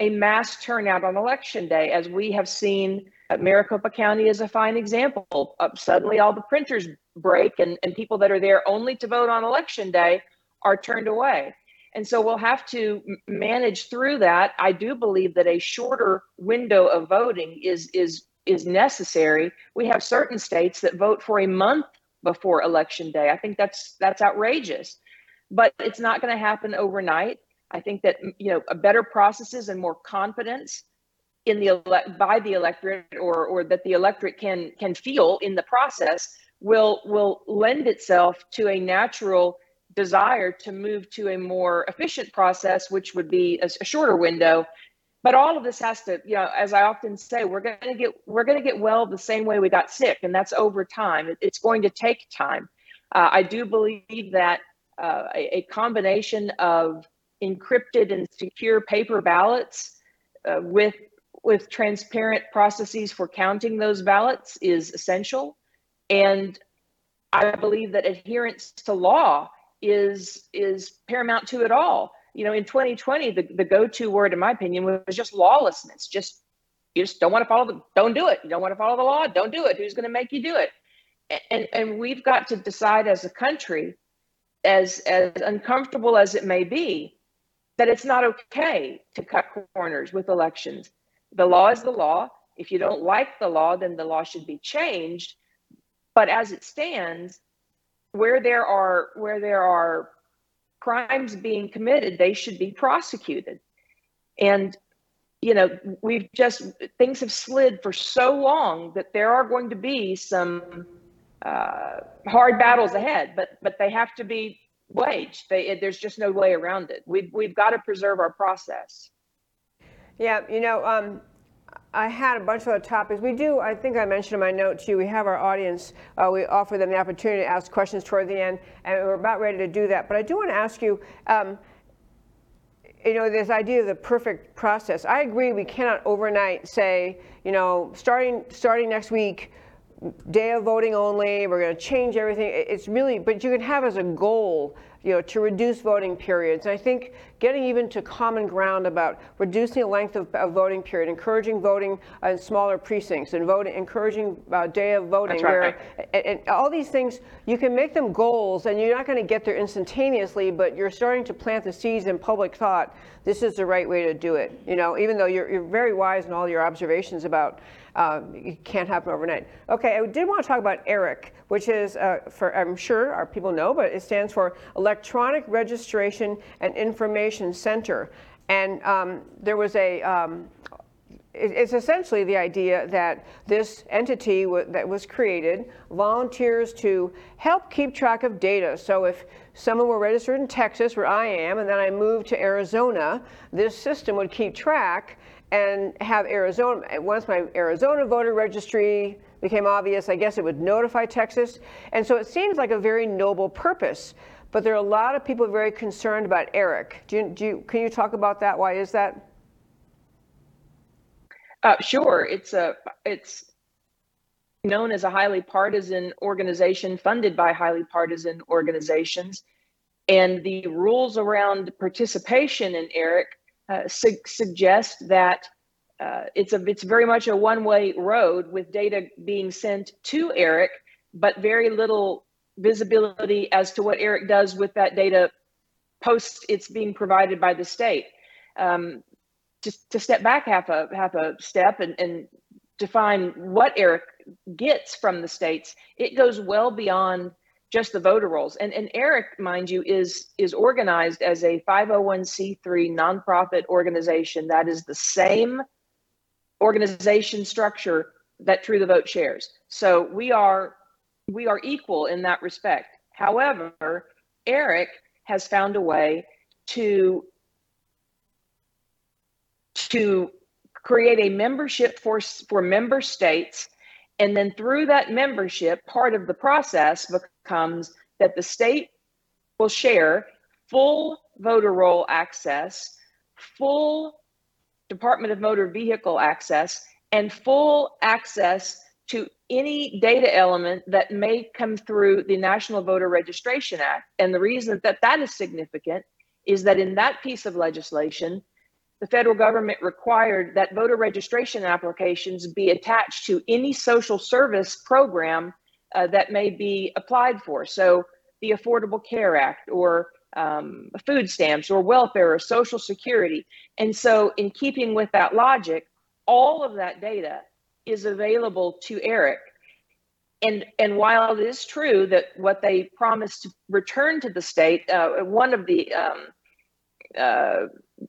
a mass turnout on election day, as we have seen. Maricopa County is a fine example. Uh, suddenly, all the printers break, and, and people that are there only to vote on election day are turned away. And so we'll have to manage through that. I do believe that a shorter window of voting is is is necessary. We have certain states that vote for a month before election day. I think that's that's outrageous. but it's not going to happen overnight. I think that you know a better processes and more confidence in the elect by the electorate or or that the electorate can can feel in the process will will lend itself to a natural desire to move to a more efficient process which would be a, a shorter window. But all of this has to you know as i often say we're going to get we're going to get well the same way we got sick and that's over time. It's going to take time. Uh, i do believe that uh, a, a, combination of encrypted and secure paper ballots uh, with with transparent processes for counting those ballots is essential. And i believe that adherence to law is is paramount to it all. You know in 2020 the, the go-to word in my opinion was just lawlessness. Just you just don't want to follow the don't do it. You don't want to follow the law. Don't do it. Who's going to make you do it? And and we've got to decide as a country as as uncomfortable as it may be that it's not okay to cut corners with elections. The law is the law. If you don't like the law then the law should be changed. But as it stands where there are where there are crimes being committed they should be prosecuted. And you know we've just things have slid for so long that there are going to be some uh, hard battles ahead but but they have to be waged. They, there's just no way around it. We've, we've got to preserve our process. Yeah you know um, I had a bunch of other topics. We do, I think I mentioned in my note to you, we have our audience, uh, we offer them the opportunity to ask questions toward the end, and we're about ready to do that. But I do want to ask you, um, you know, this idea of the perfect process. I agree we cannot overnight say, you know, starting, starting next week, day of voting only, we're going to change everything. It's really, but you can have as a goal you know, to reduce voting periods. And I think getting even to common ground about reducing the length of, of voting period, encouraging voting in smaller precincts, and voting, encouraging uh, day of voting, That's right. where, and, and all these things, you can make them goals, and you're not going to get there instantaneously, but you're starting to plant the seeds in public thought. This is the right way to do it. You know, even though you're, you're very wise in all your observations about um, it can't happen overnight. Okay, I did want to talk about ERIC, which is, uh, for I'm sure our people know, but it stands for Electronic Registration and Information Center. And um, there was a, um, it's essentially the idea that this entity that was created volunteers to help keep track of data. So if someone were registered in Texas, where I am, and then I moved to Arizona, this system would keep track and have Arizona, once my Arizona voter registry became obvious, I guess it would notify Texas. And so it seems like a very noble purpose. But there are a lot of people very concerned about ERIC. Do you, do you, can you talk about that? Why is that? Uh, sure. It's a it's known as a highly partisan organization funded by highly partisan organizations, and the rules around participation in ERIC uh, su- suggest that uh, it's a it's very much a one-way road with data being sent to ERIC, but very little visibility as to what ERIC does with that data post it's being provided by the state. Um, just to step back half a half a step and, and define what ERIC gets from the states, it goes well beyond just the voter rolls. And, and ERIC, mind you, is, is organized as a 501c3 nonprofit organization that is the same organization structure that True the Vote shares. So we are we are equal in that respect. However, ERIC has found a way to to create a membership for for member states and then through that membership, part of the process becomes that the state will share full voter roll access, full Department of Motor Vehicle access, and full access to any data element that may come through the National Voter Registration Act. And the reason that that is significant is that in that piece of legislation, the federal government required that voter registration applications be attached to any social service program uh, that may be applied for. So, the Affordable Care Act, or um, food stamps, or welfare, or Social Security. And so, in keeping with that logic, all of that data is available to ERIC. and and while it is true that what they promised to return to the state, uh, one of the um, uh,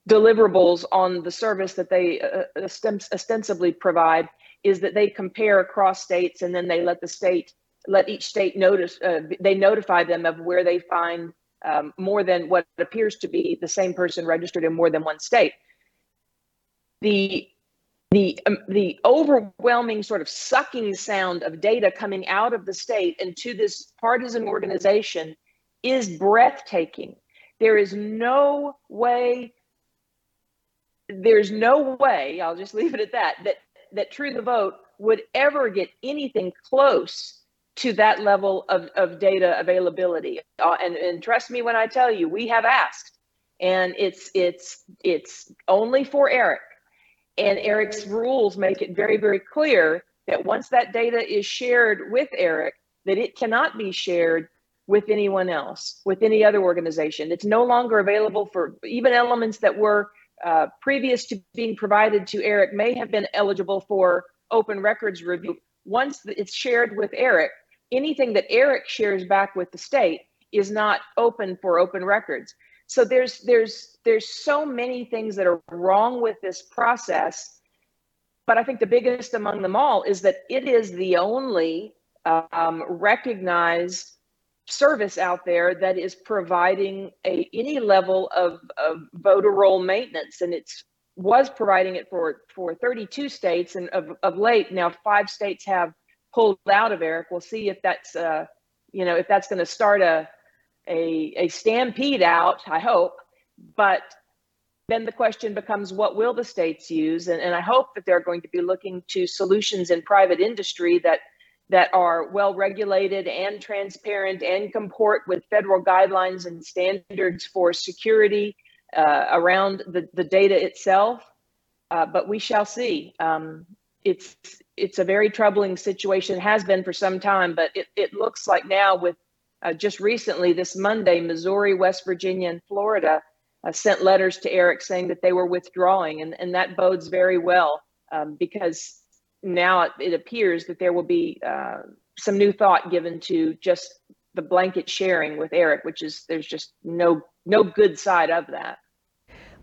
deliverables on the service that they uh, ostensibly provide is that they compare across states and then they let the state let each state notice uh, they notify them of where they find um, more than what appears to be the same person registered in more than one state. The the um, the overwhelming sort of sucking sound of data coming out of the state and to this partisan organization is breathtaking. There is no way there's no way i'll just leave it at that that that true the vote would ever get anything close to that level of, of data availability. Uh, and, and trust me when i tell you we have asked and it's it's it's only for eric. And eric's rules make it very very clear that once that data is shared with eric that it cannot be shared with anyone else with any other organization. It's no longer available for even elements that were uh, previous to being provided to Eric may have been eligible for open records review. Once it's shared with Eric, anything that Eric shares back with the state is not open for open records. So there's there's there's so many things that are wrong with this process, but I think the biggest among them all is that it is the only um, recognized service out there that is providing a any level of, of voter roll maintenance and it's was providing it for for 32 states and of, of late now five states have pulled out of eric we'll see if that's uh you know if that's going to start a a a stampede out i hope but then the question becomes what will the states use and, and i hope that they're going to be looking to solutions in private industry that that are well regulated and transparent and comport with federal guidelines and standards for security uh, around the, the data itself. Uh, but we shall see. Um, it's it's a very troubling situation, has been for some time, but it, it looks like now with uh, just recently this Monday, Missouri, West Virginia, and Florida uh, sent letters to Eric saying that they were withdrawing, and, and that bodes very well um, because now it appears that there will be uh, some new thought given to just the blanket sharing with Eric, which is there's just no no good side of that.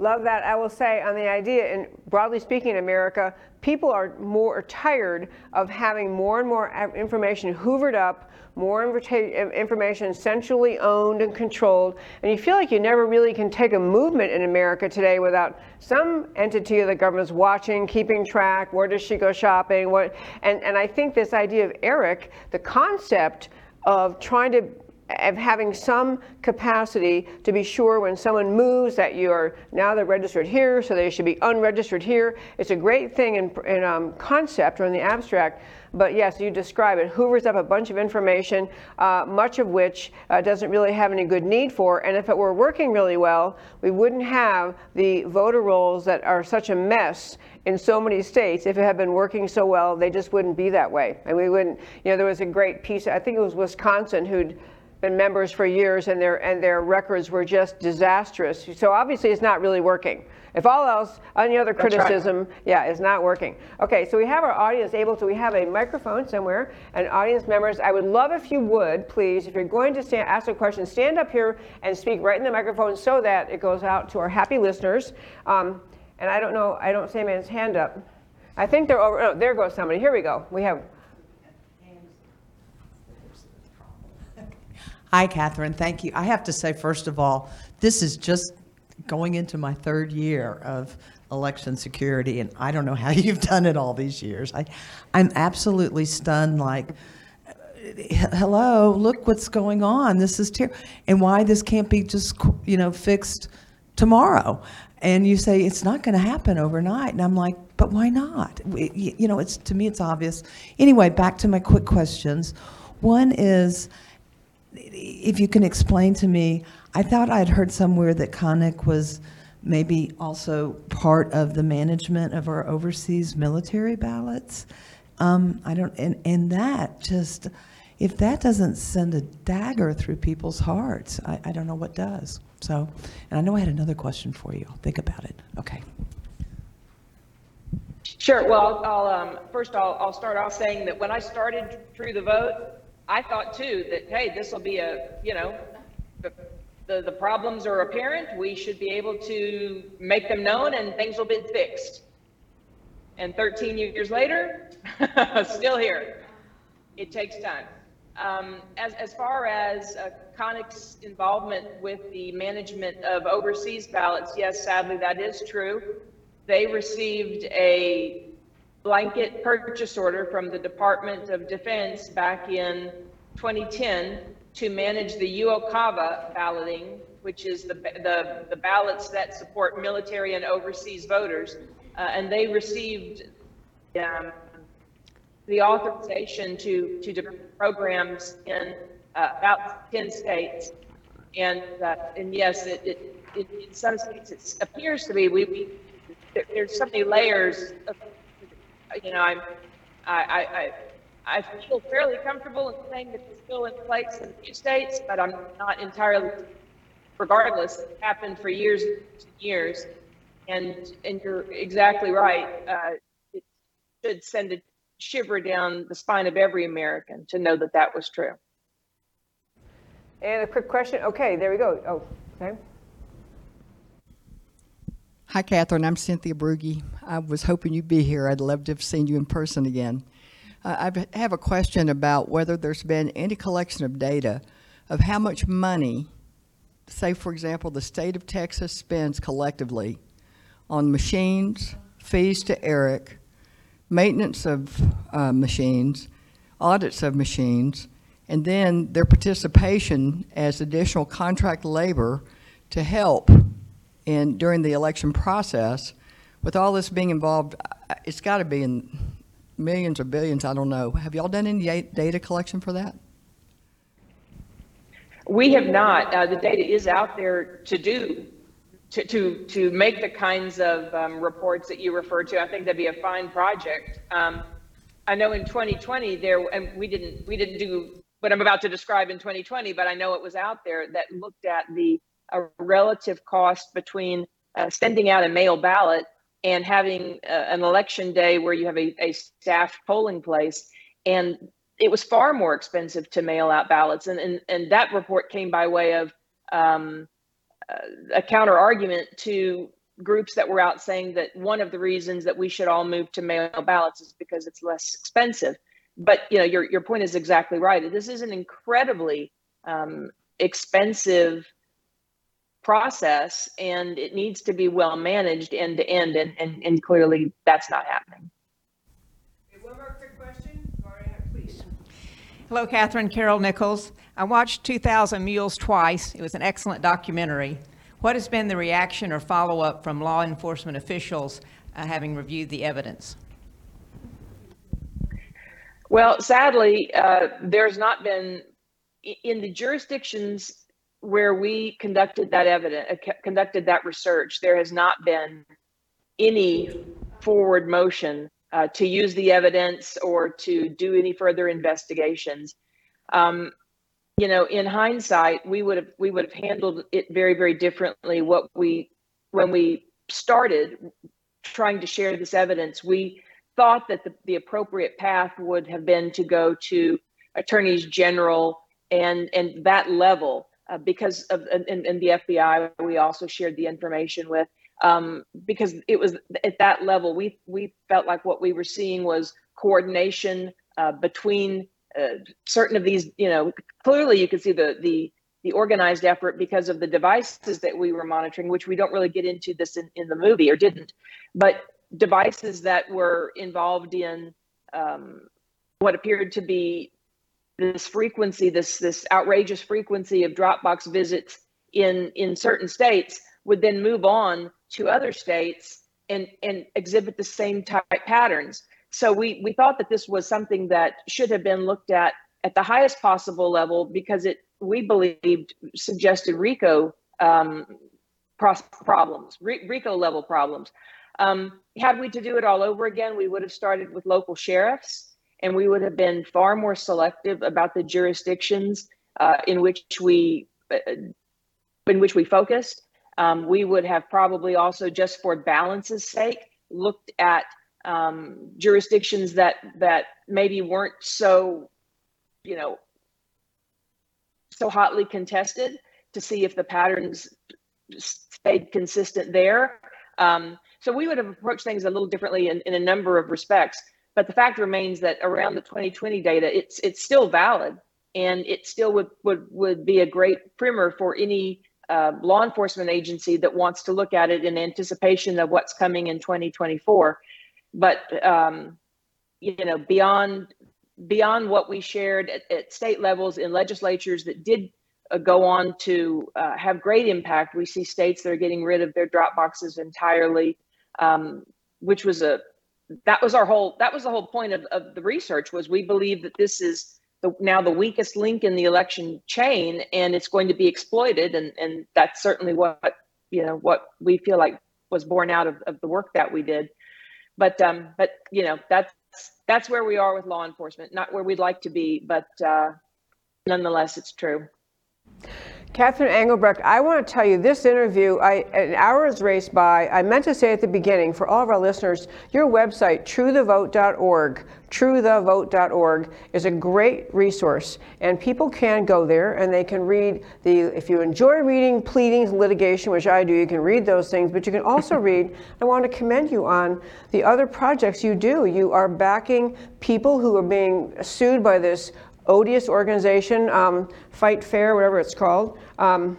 Love that. I will say on the idea, and broadly speaking, in America, people are more tired of having more and more information hoovered up, more information centrally owned and controlled, and you feel like you never really can take a movement in America today without some entity of the government's watching, keeping track. Where does she go shopping? What? And and I think this idea of Eric, the concept of trying to of having some capacity to be sure when someone moves that you are now they're registered here, so they should be unregistered here. It's a great thing in, in um, concept or in the abstract, but yes, you describe it. Hoovers up a bunch of information, uh, much of which uh, doesn't really have any good need for. And if it were working really well, we wouldn't have the voter rolls that are such a mess in so many states. If it had been working so well, they just wouldn't be that way. And we wouldn't, you know, there was a great piece, I think it was Wisconsin, who'd been members for years and their and their records were just disastrous. So obviously it's not really working. If all else, any other criticism, right. yeah, is not working. Okay, so we have our audience able to, we have a microphone somewhere, and audience members, I would love if you would, please, if you're going to stand, ask a question, stand up here and speak right in the microphone so that it goes out to our happy listeners. Um, and I don't know, I don't see a man's hand up. I think they're over, oh, there goes somebody. Here we go. We have Hi, Catherine. Thank you. I have to say, first of all, this is just going into my third year of election security, and I don't know how you've done it all these years. I, I'm absolutely stunned. Like, hello, look what's going on. This is terrible, and why this can't be just you know fixed tomorrow. And you say it's not going to happen overnight, and I'm like, but why not? You know, it's to me it's obvious. Anyway, back to my quick questions. One is if you can explain to me, I thought I'd heard somewhere that Konnech was maybe also part of the management of our overseas military ballots. Um, I don't, and, and that just, if that doesn't send a dagger through people's hearts, I, I don't know what does. So, and I know I had another question for you. I'll think about it. Okay. Sure. Well, I'll, um, first I'll, I'll start off saying that when I started True the Vote, I thought too that, hey, this will be a, you know, the, the, the problems are apparent. We should be able to make them known and things will be fixed. And 13 years later, still here. It takes time. Um, as, as far as uh, Konnech's involvement with the management of overseas ballots, yes, sadly, that is true. They received a blanket purchase order from the Department of Defense back in 2010 to manage the UOCAVA balloting, which is the, the, the ballots that support military and overseas voters. Uh, and they received um, the authorization to, to programs in uh, about 10 states. And, uh, and yes, it, it, it, in some states it appears to be, we, we there, there's so many layers of, you know, I'm, I, I, I, feel fairly comfortable in saying that it's still in place in a few states, but I'm not entirely, regardless, it happened for years and years. And, and you're exactly right. Uh, it should send a shiver down the spine of every American to know that that was true. And a quick question. Okay, there we go. Oh, okay. Hi, Catherine. I'm Cynthia Brugge. I was hoping you'd be here. I'd love to have seen you in person again. Uh, I have a question about whether there's been any collection of data of how much money, say, for example, the state of Texas spends collectively on machines, fees to ERIC, maintenance of uh, machines, audits of machines, and then their participation as additional contract labor to help in during the election process. With all this being involved, it's got to be in millions or billions. I don't know. Have y'all done any data collection for that? We have not. Uh, the data is out there to do to, to, to make the kinds of um, reports that you refer to. I think that'd be a fine project. Um, I know in 2020 there, and we didn't we didn't do what I'm about to describe in 2020, but I know it was out there that looked at the uh, relative cost between uh, sending out a mail ballot and having uh, an election day where you have a, a staffed polling place. And it was far more expensive to mail out ballots. And, and, and that report came by way of um, a counter argument to groups that were out saying that one of the reasons that we should all move to mail ballots is because it's less expensive. But you know, your your point is exactly right. This is an incredibly um, expensive process, and it needs to be well managed end to end, and and, and clearly that's not happening. One more quick question, please. Hello, Catherine Carol Nichols. I watched 2,000 Mules twice. It was an excellent documentary. What has been the reaction or follow up from law enforcement officials uh, having reviewed the evidence? Well, sadly, uh, there's not been in the jurisdictions where we conducted that evidence, uh, conducted that research. There has not been any forward motion uh, to use the evidence or to do any further investigations. Um, you know, in hindsight, we would have we would have handled it very very differently. What we when we started trying to share this evidence, we thought that the, the appropriate path would have been to go to attorneys general and and that level uh, because of and, the FBI we also shared the information with um, because it was at that level we we felt like what we were seeing was coordination uh, between uh, certain of these, you know, clearly you can see the the the organized effort because of the devices that we were monitoring, which we don't really get into this in, in the movie or didn't, but devices that were involved in um, what appeared to be this frequency, this this outrageous frequency of Dropbox visits in in certain states would then move on to other states and and exhibit the same type patterns. So we, we thought that this was something that should have been looked at at the highest possible level because it, we believed, suggested RICO um, problems, RICO level problems. Um, had we to do it all over again, we would have started with local sheriffs and we would have been far more selective about the jurisdictions uh, in which we uh, in which we focused. Um, we would have probably also, just for balance's sake, looked at um, jurisdictions that that maybe weren't so, you know, so hotly contested to see if the patterns stayed consistent there. Um, so we would have approached things a little differently in, in a number of respects. But the fact remains that around the 2020 data, it's it's still valid, and it still would would would be a great primer for any uh, law enforcement agency that wants to look at it in anticipation of what's coming in 2024. But um, you know, beyond beyond what we shared at, at state levels in legislatures that did uh, go on to uh, have great impact, we see states that are getting rid of their drop boxes entirely, um, which was a that was our whole that was the whole point of, of the research was we believe that this is the, now the weakest link in the election chain and it's going to be exploited and and that's certainly what you know what we feel like was born out of, of the work that we did. But um but you know that's that's where we are with law enforcement not where we'd like to be but uh nonetheless it's true Catherine Engelbrecht, I want to tell you this interview, I, an hour has raced by. I meant to say at the beginning, for all of our listeners, your website, truethevote.org, truethevote.org, is a great resource. And people can go there and they can read the, if you enjoy reading pleadings, litigation, which I do, you can read those things, but you can also read, I want to commend you on the other projects you do. You are backing people who are being sued by this odious organization, um, Fight Fair, whatever it's called, um,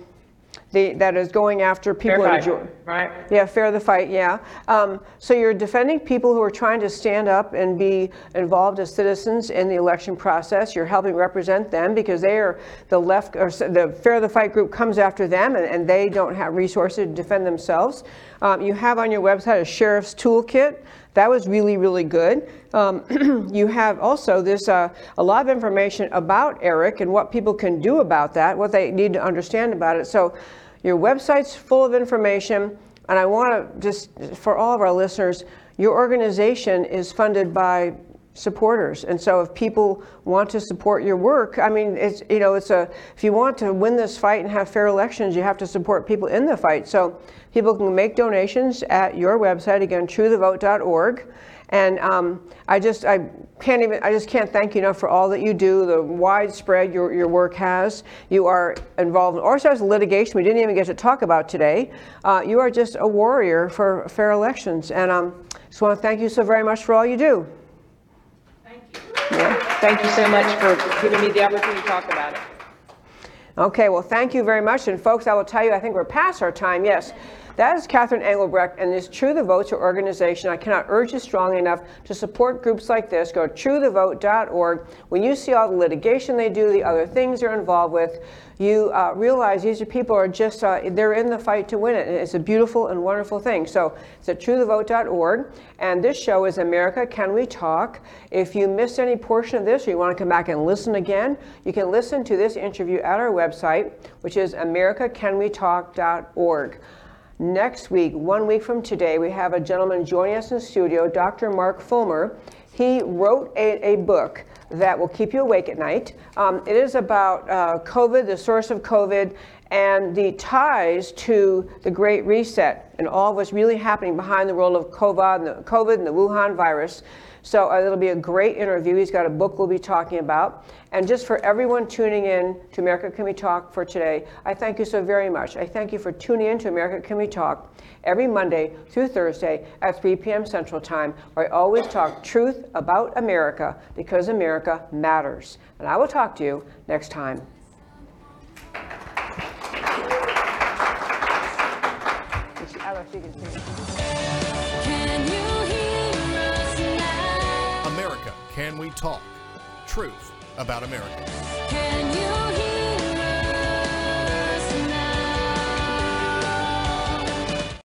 the, that is going after people Fair in fight, right? Yeah, Fair the Fight, yeah. Um, so you're defending people who are trying to stand up and be involved as citizens in the election process. You're helping represent them because they are the left, or the Fair the Fight group comes after them and, and they don't have resources to defend themselves. Um, you have on your website a sheriff's toolkit. That was really, really good. Um, you have also this uh, a lot of information about ERIC and what people can do about that, what they need to understand about it. So your website's full of information, and I want to just for all of our listeners, your organization is funded by supporters and so if people want to support your work i mean it's you know it's a if you want to win this fight and have fair elections you have to support people in the fight so people can make donations at your website again truethevote.org and um, I just I can't even I just can't thank you enough for all that you do, the widespread your, your work has. You are involved in all sorts of litigation we didn't even get to talk about today. Uh, you are just a warrior for fair elections, and um, just want to thank you so very much for all you do. Thank you so much for giving me the opportunity to talk about it. Okay, well, thank you very much. And folks, I will tell you, I think we're past our time. Yes. That is Catherine Engelbrecht, and this True the Vote's organization. I cannot urge you strongly enough to support groups like this. Go to truethevote.org. When you see all the litigation they do, the other things they're involved with, you uh, realize these are people are just uh, they're in the fight to win it. It's a beautiful and wonderful thing. So it's at truethevote.org. And this show is America Can We Talk. If you missed any portion of this or you want to come back and listen again, you can listen to this interview at our website, which is americacanwetalk.org. Next week, one week from today, we have a gentleman joining us in studio, Dr. Mark Fulmer. He wrote a, a book that will keep you awake at night. Um, it is about uh, COVID, the source of COVID, and the ties to the Great Reset and all of what's really happening behind the world of COVID and the, COVID and the Wuhan virus. So uh, it'll be a great interview. He's got a book we'll be talking about. And just for everyone tuning in to America Can We Talk for today, I thank you so very much. I thank you for tuning in to America Can We Talk every Monday through Thursday at 3 p.m. Central Time, where I always talk truth about America because America matters. And I will talk to you next time. America, can we talk? Truth about America.